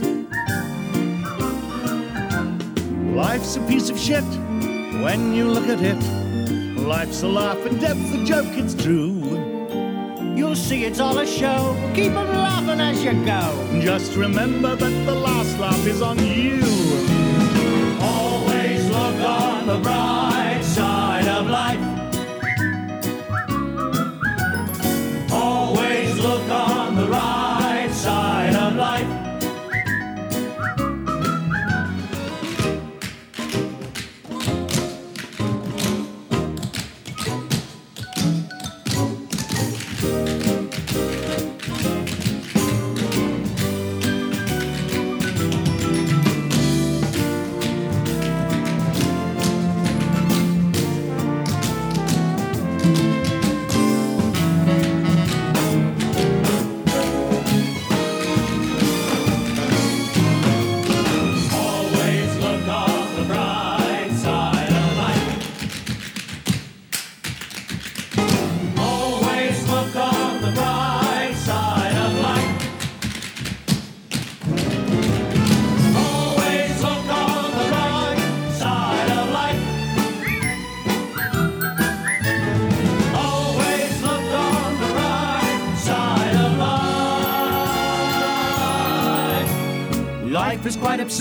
Life's a piece of shit when you look at it. Life's a laugh and death's a joke, it's true. You'll see it's all a show. Keep on laughing as you go. Just remember that the last laugh is on you. Always look on the bright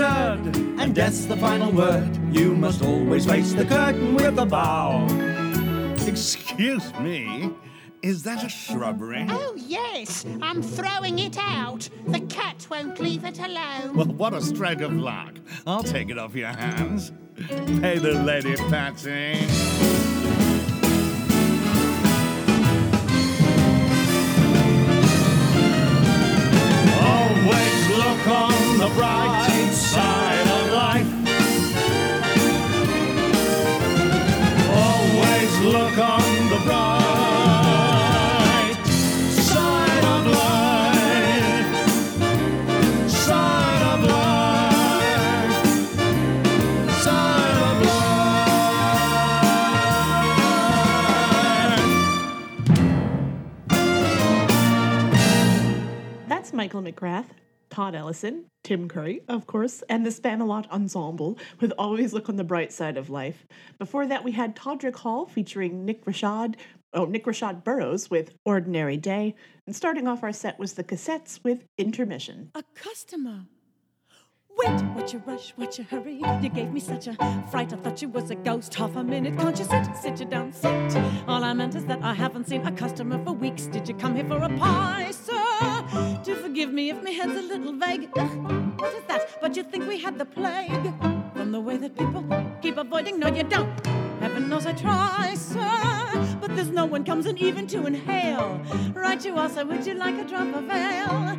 absurd, and death's the final word. You must always face the curtain with a bow. Excuse me, is that a shrubbery? Oh, yes, I'm throwing it out. The cat won't leave it alone. Well, what a stroke of luck. I'll take it off your hands. Pay the lady, Patsy. Always look on the bright side of life. Always look on the bright That's Michael McGrath, Todd Ellison, Tim Curry, of course, and the Spamalot Ensemble with Always Look on the Bright Side of Life. Before that, we had Todrick Hall featuring Nick Rashad, oh, Nick Rashad Burroughs with Ordinary Day. And starting off our set was the Cassettes with Intermission. A customer. Wait, what you rush, what you hurry? You gave me such a fright, I thought you was a ghost. Half a minute, can't you sit? Sit you down, sit. All I meant is that I haven't seen a customer for weeks. Did you come here for a pie, sir? Do forgive me if my head's a little vague. Ugh, what is that? But you think we had the plague? from the way that people keep avoiding. No, you don't. Heaven knows I try, sir, but there's no one comes in even to inhale. Right, you also, would you like a drop of ale?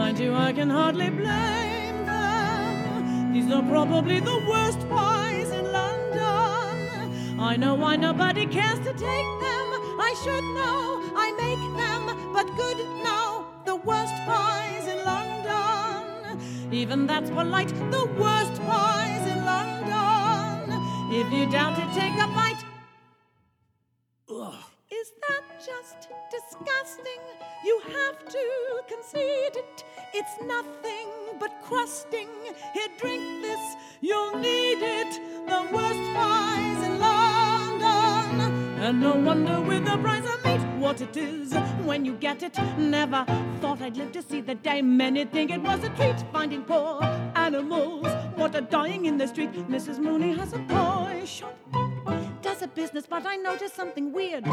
Mind you, I can hardly blame them. These are probably the worst pies in London. I know why nobody cares to take them. I should know, I make them, but good, no, the worst pies in London. Even that's polite, the worst pies in London. If you doubt it, take a bite. Ugh. Is that just disgusting? You have to concede it. It's nothing but crusting. Here, drink this, you'll need it. The worst pies. And no wonder with the price of meat, what it is when you get it. Never thought I'd live to see the day. Many think it was a treat finding poor animals, what are dying in the street. Mrs. Mooney has a toy shop does a business, but I noticed something weird.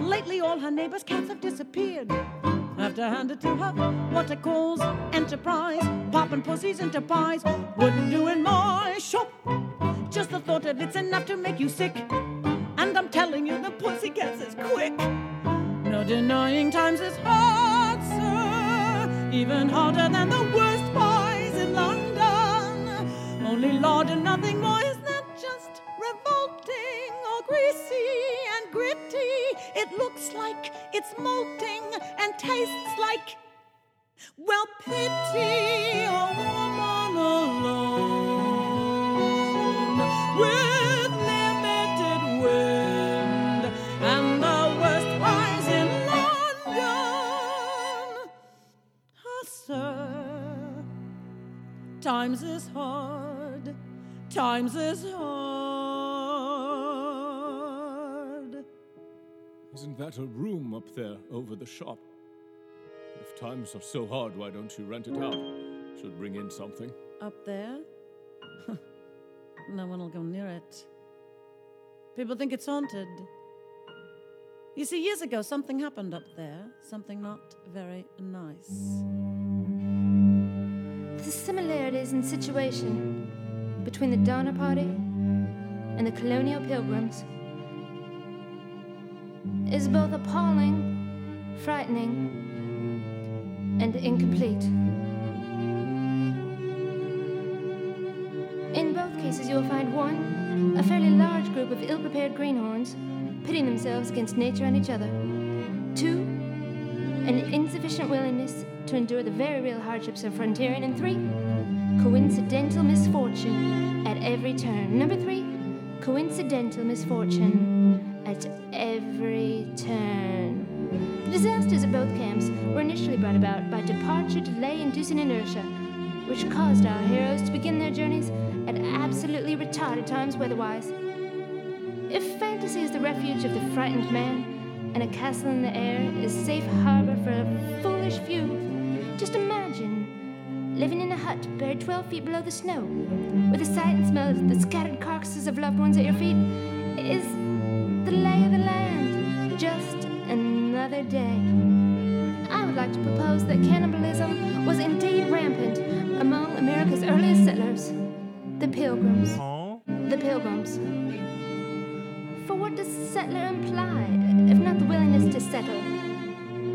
Lately, all her neighbors' cats have disappeared. Have to hand it to her, what it calls enterprise. Popping pussies into pies wouldn't do in my shop. Just the thought of it's enough to make you sick. And I'm telling you, the pussy gets is quick. No denying times is hard, sir. Even harder than the worst pies in London. Only Lord and nothing more is that just revolting or greasy and gritty. It looks like it's molting and tastes like, well, pity a woman alone with times is hard. Times is hard. Isn't that a room up there over the shop? If times are so hard, why don't you rent it out? Should bring in something. Up there? no one will go near it. People think it's haunted. You see, years ago, something happened up there. Something not very nice. The similarities in situation between the Donner Party and the colonial pilgrims is both appalling, frightening, and incomplete. In both cases, you will find one, a fairly large group of ill prepared greenhorns pitting themselves against nature and each other. Two, an insufficient willingness to endure the very real hardships of frontiering. And three, coincidental misfortune at every turn. Number three, coincidental misfortune at every turn. The disasters at both camps were initially brought about by departure, delay, inducing inertia, which caused our heroes to begin their journeys at absolutely retarded times weatherwise. If fantasy is the refuge of the frightened man, and a castle in the air is safe harbor for a foolish few, just imagine living in a hut buried 12 feet below the snow, with the sight and smell of the scattered carcasses of loved ones at your feet is the lay of the land. Just another day. I would like to propose that cannibalism was indeed rampant among America's earliest settlers, the Pilgrims. The Pilgrims. For what does settler imply, if not the willingness to settle?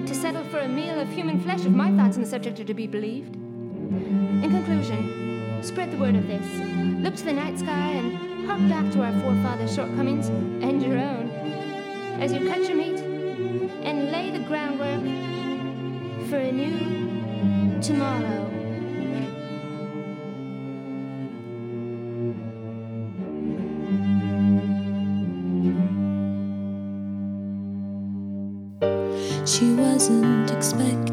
To settle for a meal of human flesh, if my thoughts on the subject are to be believed. In conclusion, spread the word of this. Look to the night sky and hark back to our forefathers' shortcomings and your own as you cut your meat and lay the groundwork for a new tomorrow. Wasn't expecting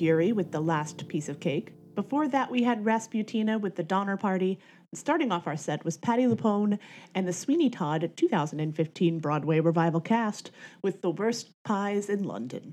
Fury with The Last Piece of Cake. Before that, we had Rasputina with The Donner Party. Starting off our set was Patti LuPone and the Sweeney Todd 2015 Broadway revival cast with The Worst Pies in London.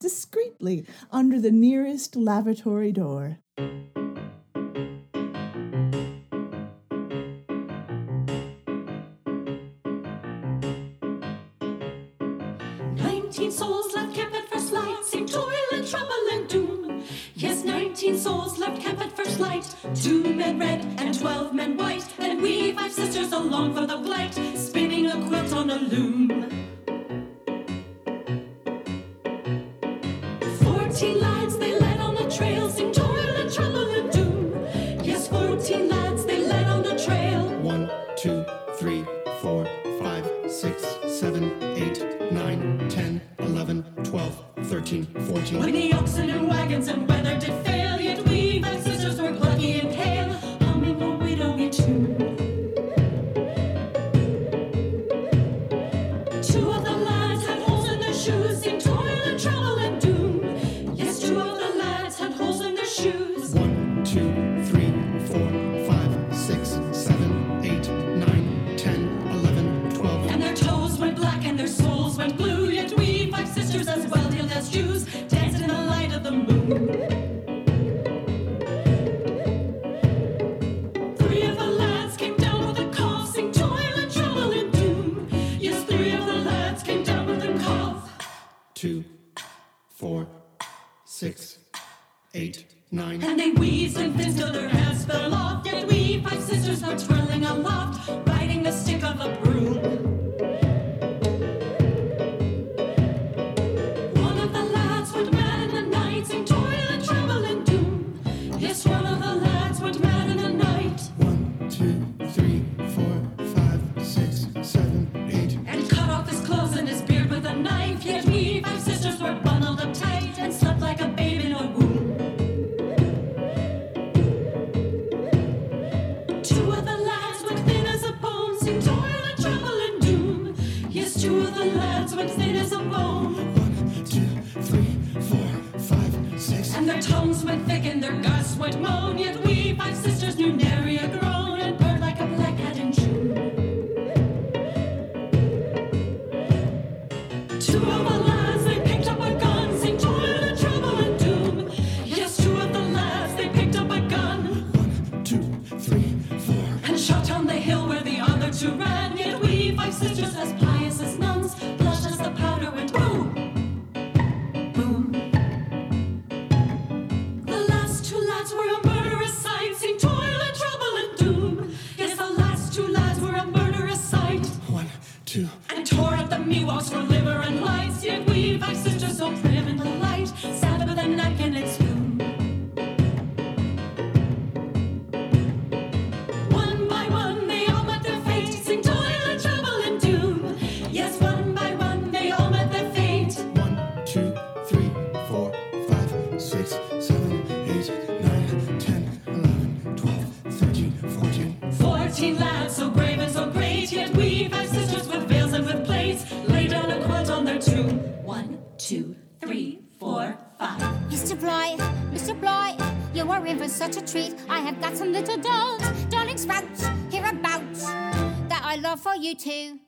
discreetly under the nearest lavatory door. Nineteen souls left camp at first light, sing toil and trouble and doom. Yes, nineteen souls left camp at first light, two men red and twelve men white, and we five sisters along for the flight, spinning a quilt on a loom. Two, four, six, eight, nine. And they wheezed and fizzed till their hats fell off. Yet we five sisters were twirling aloft, riding the stick of a broom. One of tongues went thick and their gusts went moan. Yet we five sisters knew nary some little dolls, darling sprouts, hereabouts, that I love for you too.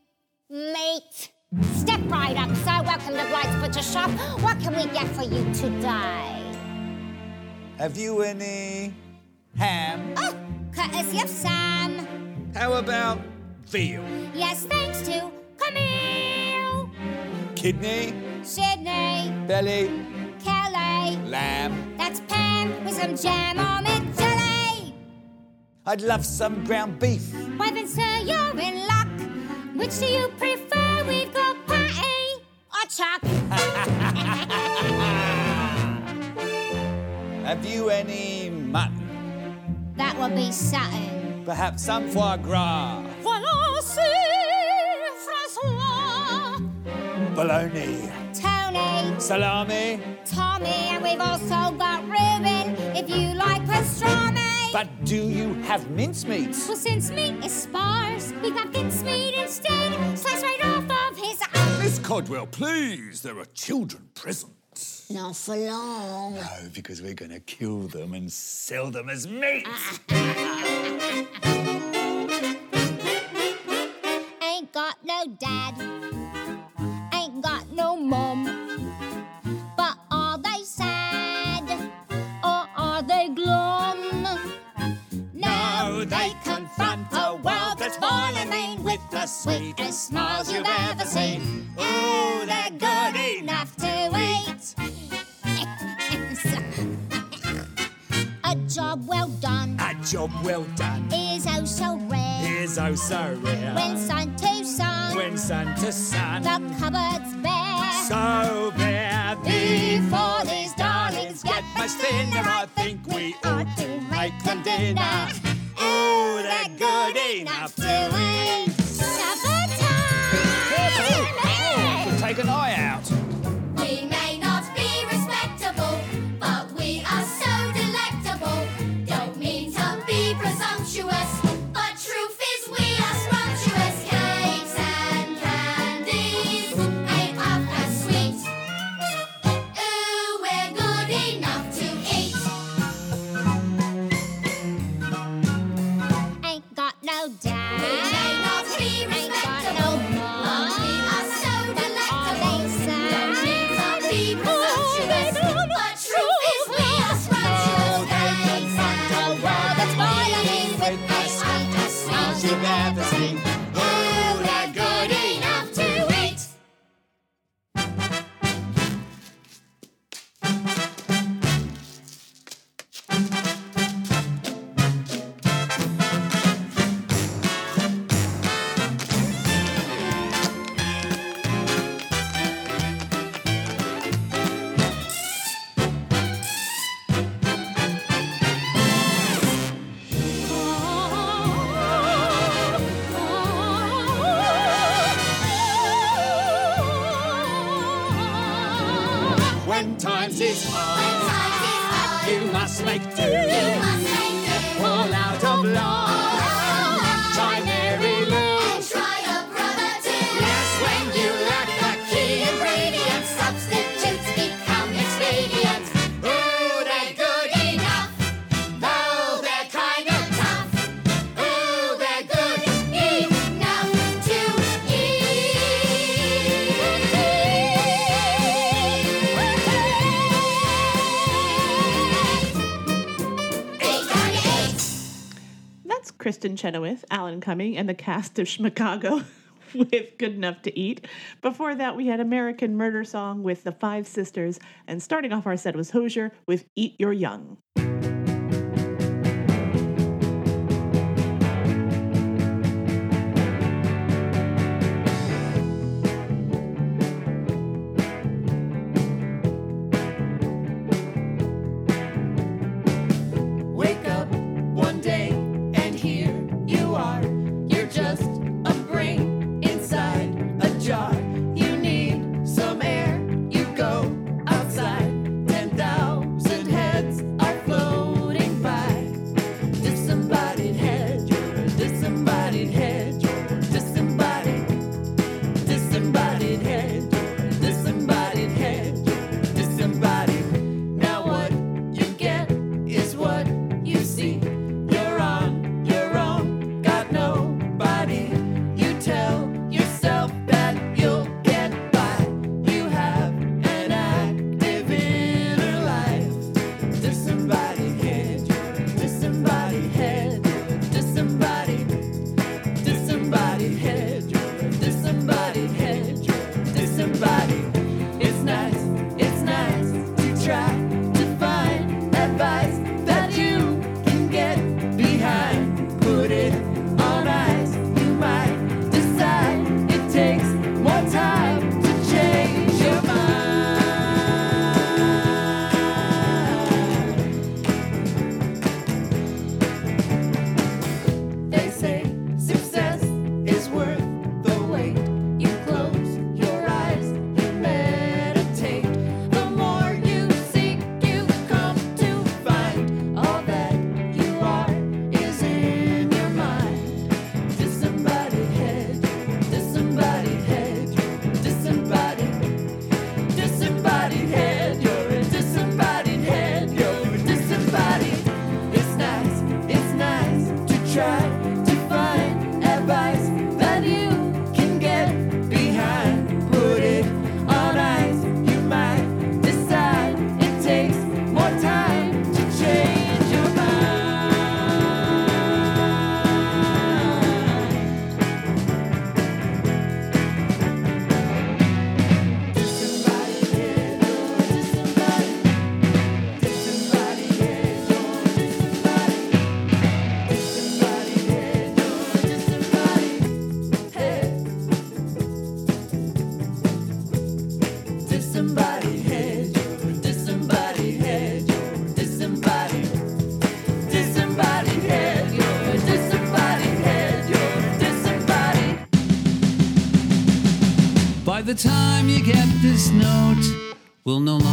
Mate, step right up, sir. Welcome to Blythe's Butcher Shop. What can we get for you today? Have you any ham? Oh, courtesy of Sam. How about veal? Yes, thanks to Camille, Kidney? Sydney, Belly? Kelly. Lamb? That's Pam with some jam on it. I'd love some ground beef. Why then, sir, you're in luck. Which do you prefer? We've got patty or chuck. Have you any mutton? That would be satin. Perhaps some foie gras? Voilà, c'est Francois. Bologna? Tony Salami. Tommy, and we've also got Ruben if you like pastrami. But do you have mincemeats? Well, since meat is sparse, we got mincemeat instead. Slice right off of his arm. Miss Codwell, please. There are children present. Not for long. No, because we're going to kill them and sell them as meat. Ain't got no dad, ain't got no mum. The sweetest smiles you've ever seen. Ooh, they're good enough to eat. A job well done A job well done is oh so rare. is oh so rare. When sun to sun, When sun to sun, the cupboard's bare. so bare. Before these darlings get much thinner, I think we ought to make them dinner. Ooh, they're good enough to eat. Chenoweth, Alan Cumming, and the cast of Schmicago with Good Enough to Eat. Before that, we had American Murder Song with the Five Sisters, and starting off our set was Hozier with Eat Your Young. this note will no longer.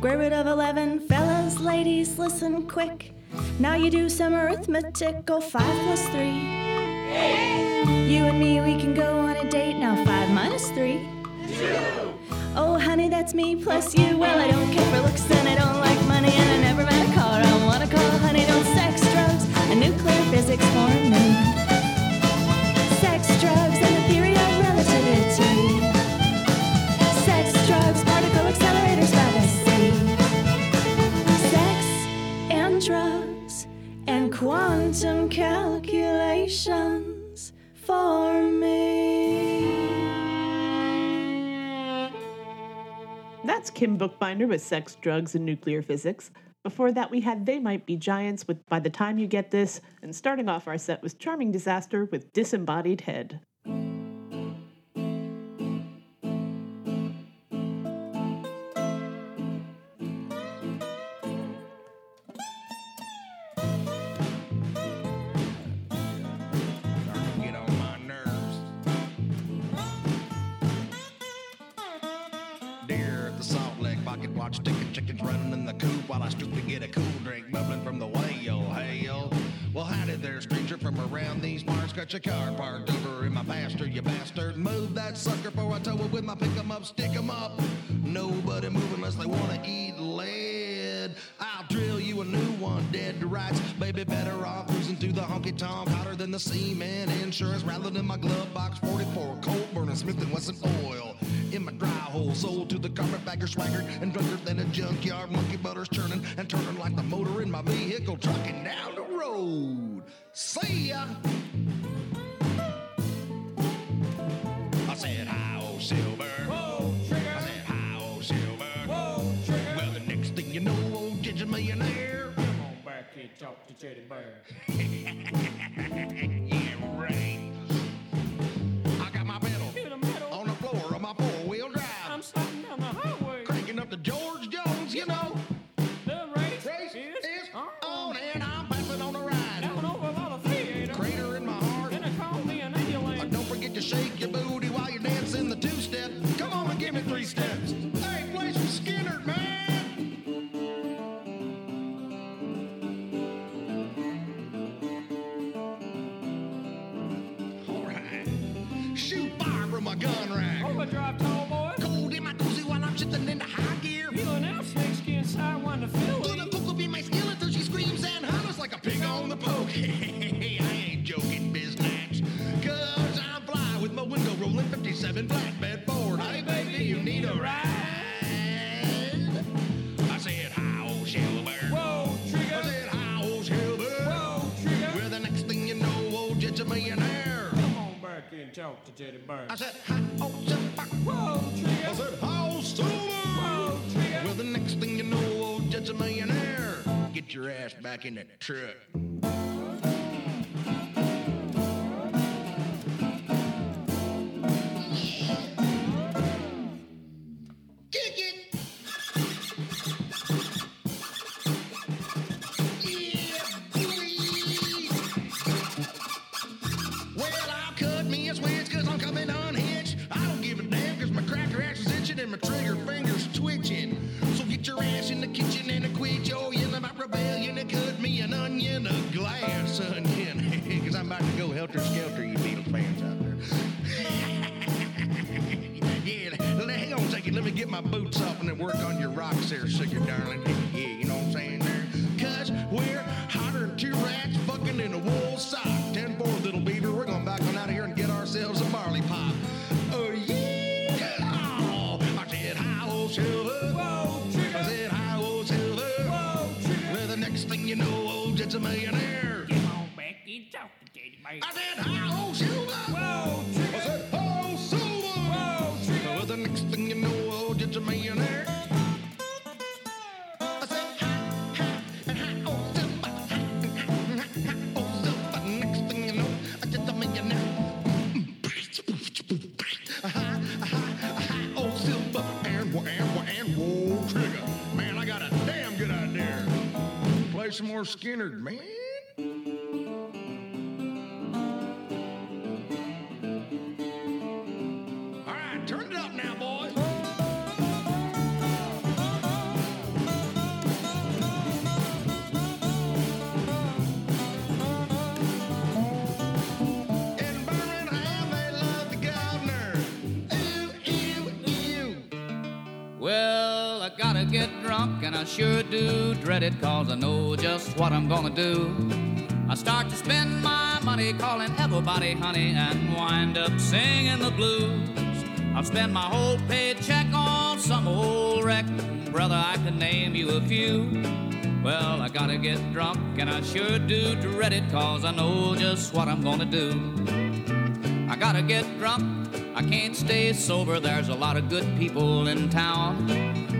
Square root of 11, fellas, ladies, listen quick. Now you do some arithmetic, go 5 plus 3. Eight. You and me, we can go on a date, now 5 minus 3. Two. Oh, honey, that's me plus you. Well, I don't care for looks and I don't like. Bookbinder was Sex, Drugs, and Nuclear Physics. Before that, we had They Might Be Giants with By the Time You Get This, and starting off our set was Charming Disaster with Disembodied Head. watch chicken chickens running in the coop while I stoop to get a cool drink bubbling from the whale. Hail. Well, howdy there, stranger from around these parts. Got your car parked over in my pasture? you bastard. Move that sucker before I tow it with my pick 'em up, stick 'em up. Nobody move unless they wanna eat lead. I'll drill you a new one, dead to rights. Baby, better off cruising through the honky tonk, hotter than the seaman. Insurance rattling in my glove box, 44 cold burning Smith and Wesson oil in my dry hole. Sold to the carpetbagger, swaggered and drunker than a junkyard. Monkey butters churning and turning like the motor in my vehicle, trucking down the road. See ya. I said, hi, old silver. Whoa, trigger. I said, hi, old silver. Whoa, trigger. Well, the next thing you know, old Ginger millionaire. Come on back here, talk to Teddy Bear. yeah, right. Gun rack. Overdrive, to Teddy Bear. I said, hi, old Silver. Whoa, trigger. I said, hi, old Silver. Whoa, trigger. Well, the next thing you know, old Jet's a millionaire. Get your ass back in that truck. I sure do dread it, cause I know just what I'm gonna do. I start to spend my money calling everybody honey and wind up singing the blues. I've spent my whole paycheck on some old wreck. Brother, I could name you a few. Well, I gotta get drunk, and I sure do dread it, cause I know just what I'm gonna do. I gotta get drunk, I can't stay sober. There's a lot of good people in town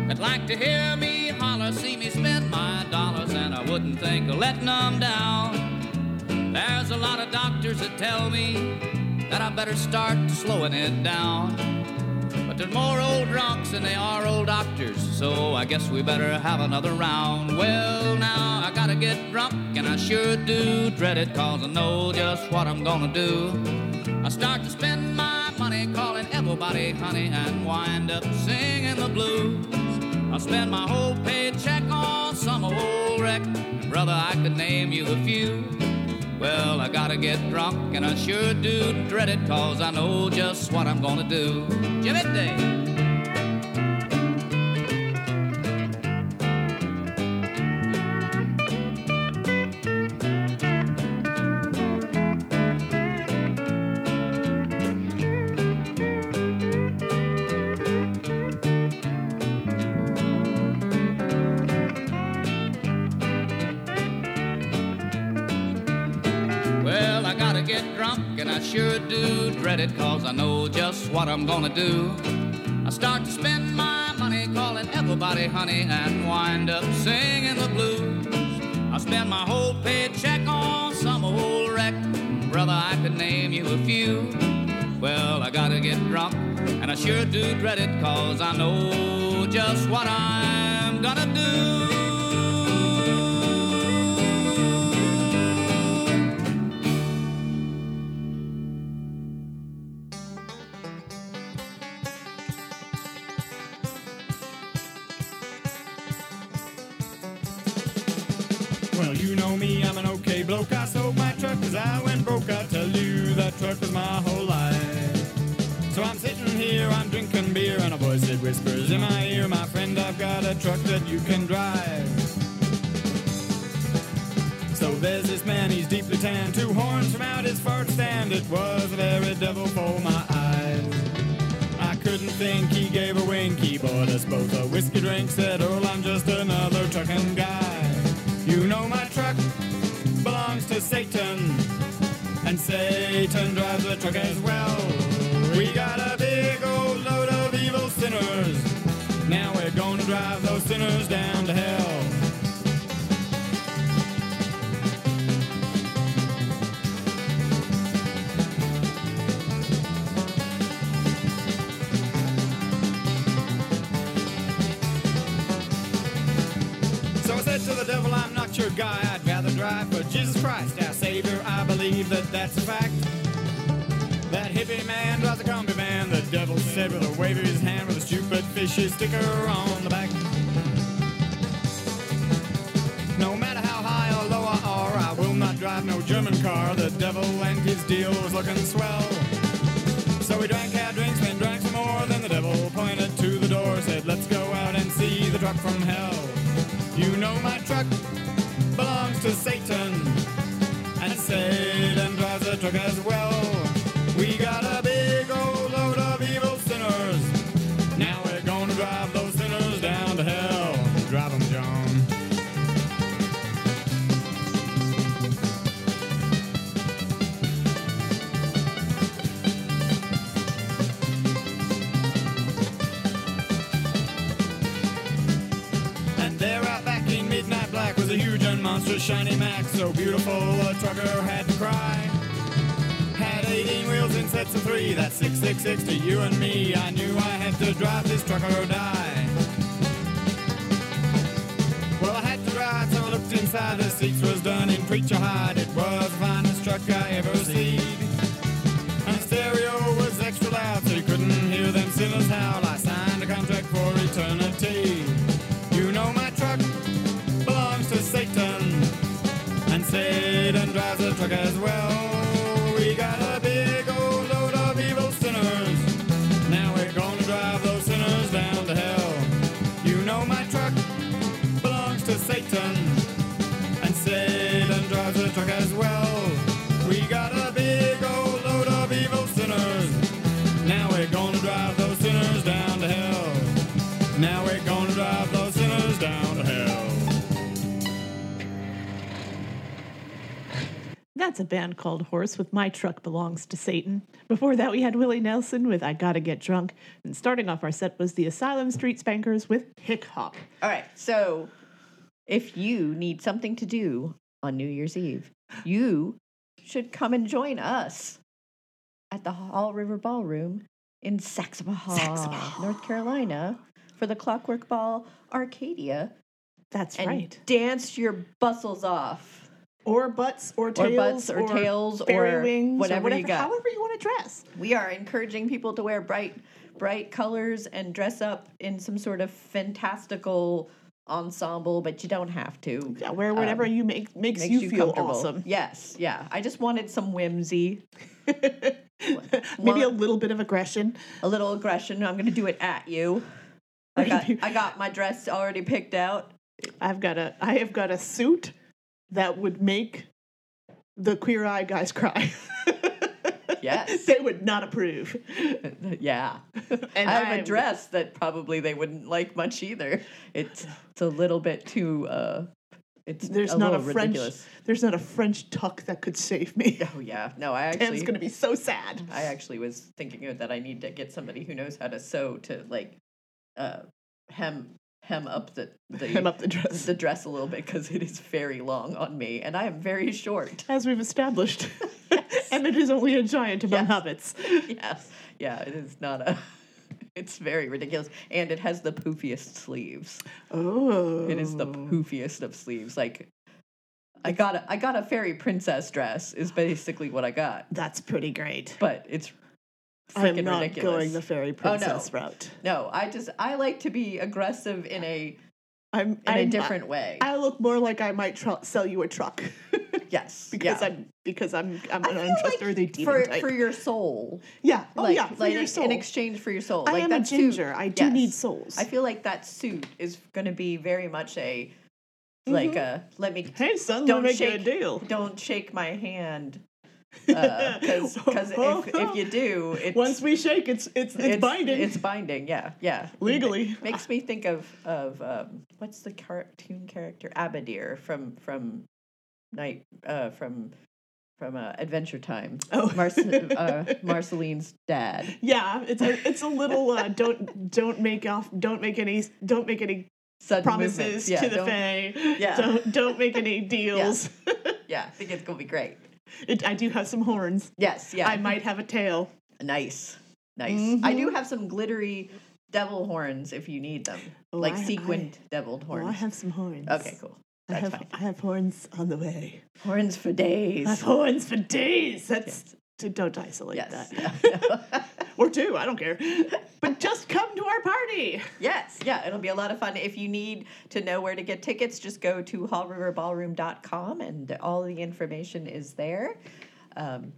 that like to hear me dollars, and I wouldn't think of letting them down. There's a lot of doctors that tell me that I better start slowing it down. But there's more old drunks than they are old doctors, so I guess we better have another round. Well, now I gotta get drunk, and I sure do dread it, cause I know just what I'm gonna do. I start to spend my money calling everybody honey and wind up singing the blues. I spend my whole paycheck wreck. Brother, I could name you a few. Well, I gotta get drunk, and I sure do dread it, cause I know just what I'm gonna do. Jimmy Day. I sure do dread it, cause I know just what I'm gonna do. I start to spend my money calling everybody honey and wind up singing the blues. I spend my whole paycheck on some old wreck. Brother, I could name you a few. Well, I gotta get drunk, and I sure do dread it, cause I know just what I'm gonna do. Whiskey drink. Said, Earl, I'm just another trucking guy. You know my truck belongs to Satan, and Satan drives the truck as well. We got a big old load of evil sinners. Now we're gonna drive those sinners down fishy sticker on the back. No matter how high or low I are, I will not drive no German car. Or die. Well, I had to drive, so I looked inside. The seats was done in preacher hide. It was the finest truck I ever seen. And the stereo was extra loud, so you couldn't hear them sinners howl. I signed a contract for eternity. You know my truck belongs to Satan, and Satan drives the truck as well. The truck as well. We got a big old load of evil sinners. Now we're gonna drive those sinners down to hell. Now we're gonna drive those sinners down to hell. That's a band called Horse with My Truck Belongs to Satan. Before that, we had Willie Nelson with I Gotta Get Drunk. And starting off our set was the Asylum Street Spankers with Hick Hop. All right, so if you need something to do on New Year's Eve, you should come and join us at the Haw River Ballroom in Saxapahaw, North Carolina, for the Clockwork Ball Arcadia. That's and right. Dance your bustles off. Or butts, or or tails, butts, or, or tails, or wings, or whatever, you got. however you want to dress. We are encouraging people to wear bright, bright colors and dress up in some sort of fantastical ensemble, but you don't have to. Yeah, wear whatever um, you make makes, you, feel comfortable. awesome. Yes, yeah. I just wanted some whimsy. Maybe a little bit of aggression. A little aggression. I'm gonna do it at you. I got I got my dress already picked out. I've got a I have got a suit that would make the queer eye guys cry. Yes. they would not approve. yeah. And I have I'm- a dress that probably they wouldn't like much either. It's it's a little bit too uh it's There's a not a French ridiculous. there's not a French tuck that could save me. Oh yeah. No, I actually gonna be so sad. I actually was thinking that I need to get somebody who knows how to sew to like uh hem hem up the, the Hem up the dress. the dress a little bit because it is very long on me and I am very short. As we've established. Emmett is only a giant among hobbits. yes. Yeah, it is not a it's very ridiculous. And it has the poofiest sleeves. Oh. It is the oh. poofiest of sleeves. Like I got a I got a fairy princess dress is basically what I got. That's pretty great. But it's I'm not ridiculous. going the fairy Oh, no. princess route. No, I just I like to be aggressive in a I'm in a I'm- different way. I look more like I might tr- sell you a truck yes, because yeah. I'm because I'm I'm an untrustworthy like demon for type. for your soul. yeah, oh like, yeah, for like your soul. in exchange for your soul. I like am a that suit- ginger. I do need souls. I feel like that suit is going to be very much a like a let me Mm-hmm. Hey son, don't shake a deal. don't shake my hand because if, if you do it's Once we shake, it's it's it's, binding. it's binding yeah yeah Legally. It makes me think of of um, what's the cartoon character Abadeer from from night uh from from uh, Adventure Time. Oh. Marce- uh, Marceline's dad. yeah, it's a it's a little uh, don't don't make off don't make any don't make any Sudden promises. Yeah, to the Fae. Yeah. Don't don't make any deals. Yeah, I think it's gonna be great. It, I do have some horns. Yes, yeah. I might have a tail. Nice, nice. I do Mhm. have some glittery devil horns if you need them, Oh, like I- sequined deviled Well, horns. I have some horns. Okay, cool. I That's have fine. I have horns on the way. Horns for days. I have horns for days. That's don't isolate Yes, that. or two, I don't care. But just come to our party. Yes, yeah, it'll be a lot of fun. If you need to know where to get tickets, just go to hawriverballroom.com and all the information is there. Um,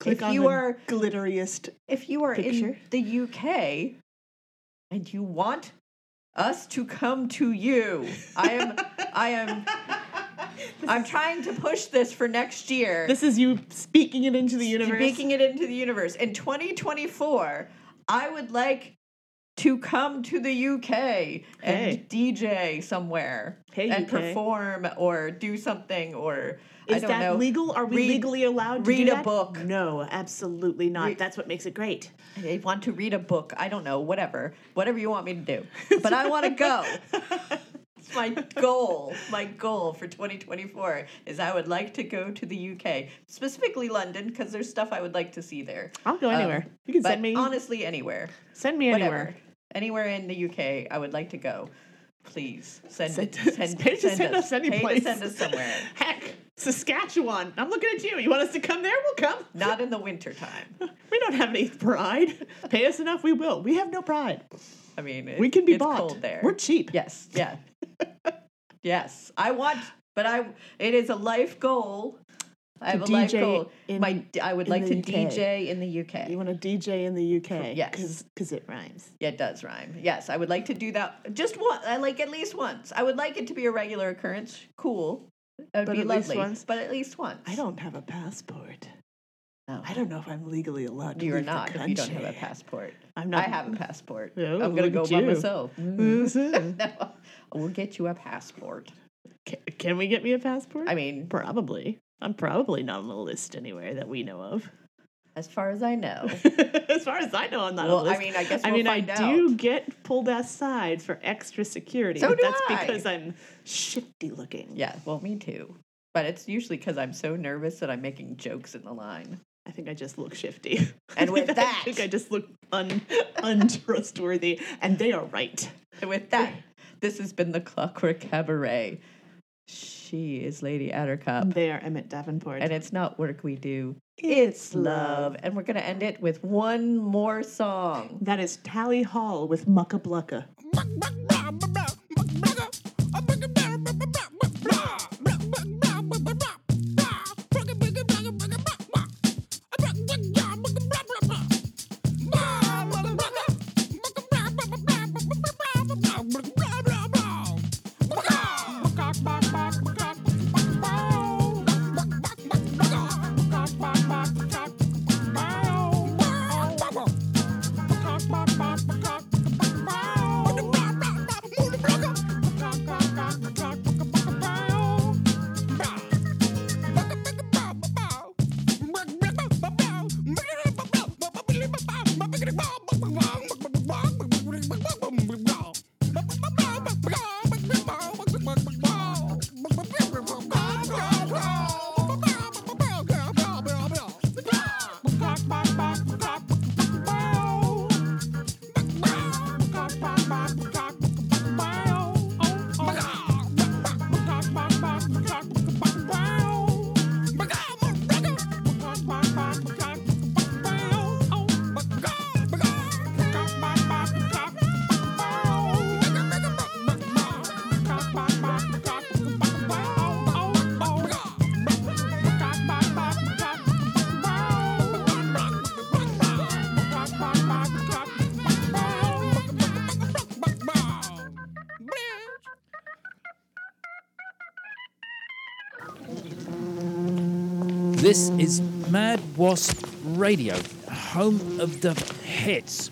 Click if on you the are glitteriest. if you are picture. in the UK and you want us to come to you, I am I am I'm trying to push this for next year. This is you speaking it into the universe. Speaking it into the universe. In 2024, I would like to come to the UK Hey. and DJ somewhere Hey, and UK. perform or do something or I Is don't that know. legal? Are we read- legally allowed to read a book. No, absolutely not. Read- That's what makes it great. I want to read a book. I don't know, whatever. Whatever you want me to do. But I want to go. My goal. My goal for 2024 is I would like to go to the UK, specifically London, because there's stuff I would like to see there. I'll go Um, anywhere. you can but send me. honestly anywhere. Send me Whatever. anywhere. Anywhere in the UK, I would like to go. Please send Send- send, pay send, send us, us any place. send us somewhere. Heck, Saskatchewan. I'm looking at you. You want us to come there? We'll come. Not in the wintertime. We don't have any pride. Pay us enough, we will. We have no pride. I mean, We can be it's bought. cold there. We're cheap. Yes, yeah. Yes. I want but I it is a life goal. I have a life goal. in- My I would like to UK. DJ in the UK. You want to DJ in the UK? Yes. Because it rhymes. Yeah, it does rhyme. Yes, I would like to do that just once. I like at least once. I would like it to be a regular occurrence. Cool. That'd But be at least lovely. once? But at least once. I don't have a passport. No. I don't know if I'm legally allowed to You are leave the country. if you don't have a passport. I'm not. I have a passport. Oh, I'm gonna go by myself. Mhm. no, we'll get you a passport. Can, can we get me a passport? I mean, probably. I'm probably not on the list anywhere that we know of. as far as I know. as far as I know, I'm not Well, on the I mean, I guess I we'll mean, find I out. do get pulled aside for extra security. So but do that's I. because I'm shifty looking. Yeah, well, me too. But it's usually because I'm so nervous that I'm making jokes in the line. I think I just look shifty. And with I that, think I just look un- untrustworthy, and they are right. and with that, this has been the Clockwork Cabaret. She is Lady Attercop, They are Emmett Davenport. and it's not work we do; it's love. And we're gonna end it with one more song. that is Tally Hall with Mucka Blucka. Radio, home of the hits.